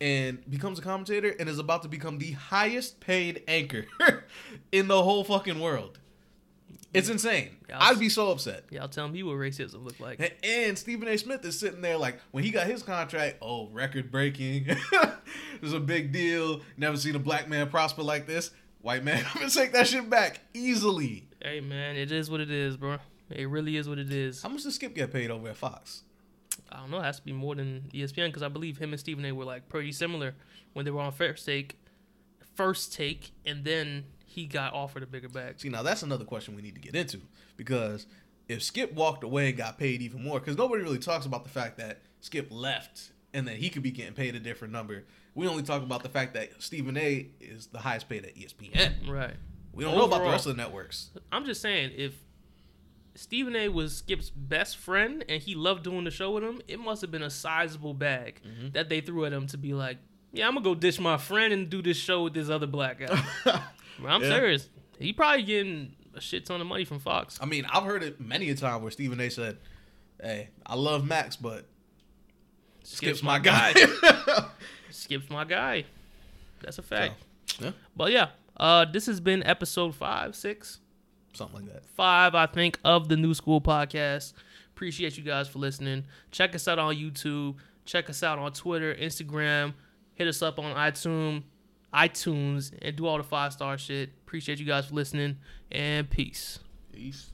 and becomes a commentator and is about to become the highest paid anchor in the whole fucking world. It's insane. I'd be so upset. Y'all tell me what racism look like. And- And Stephen A. Smith is sitting there like when he got his contract, oh, record breaking. There's a big deal. Never seen a black man prosper like this. White man I'm gonna take that shit back easily. Hey man, it is what it is, bro. It really is what it is. How much does Skip get paid over at Fox? I don't know. It has to be more than ESPN because I believe him and Stephen A. were like pretty similar when they were on First Take, First Take, and then he got offered a bigger bag. See, now that's another question we need to get into because if Skip walked away and got paid even more, because nobody really talks about the fact that Skip left and that he could be getting paid a different number. We only talk about the fact that Stephen A. is the highest paid at ESPN. Right. We don't know about the rest of the networks. I'm just saying, if Stephen A. was Skip's best friend and he loved doing the show with him, it must have been a sizable bag mm-hmm. that they threw at him to be like, yeah, I'm gonna go dish my friend and do this show with this other black guy. I'm Yeah. serious. He probably getting a shit ton of money from Fox. I mean, I've heard it many a time where Stephen A. said, "Hey, I love Max, but Skip's my guy." Skip's my guy. That's a fact. yeah, But yeah, uh, this has been episode five, six, something like that. five, I think, of the New School Podcast. Appreciate you guys for listening. Check us out on YouTube. Check us out on Twitter, Instagram. Hit us up on iTunes. iTunes, and do all the five star shit. Appreciate you guys for listening, and peace. Peace.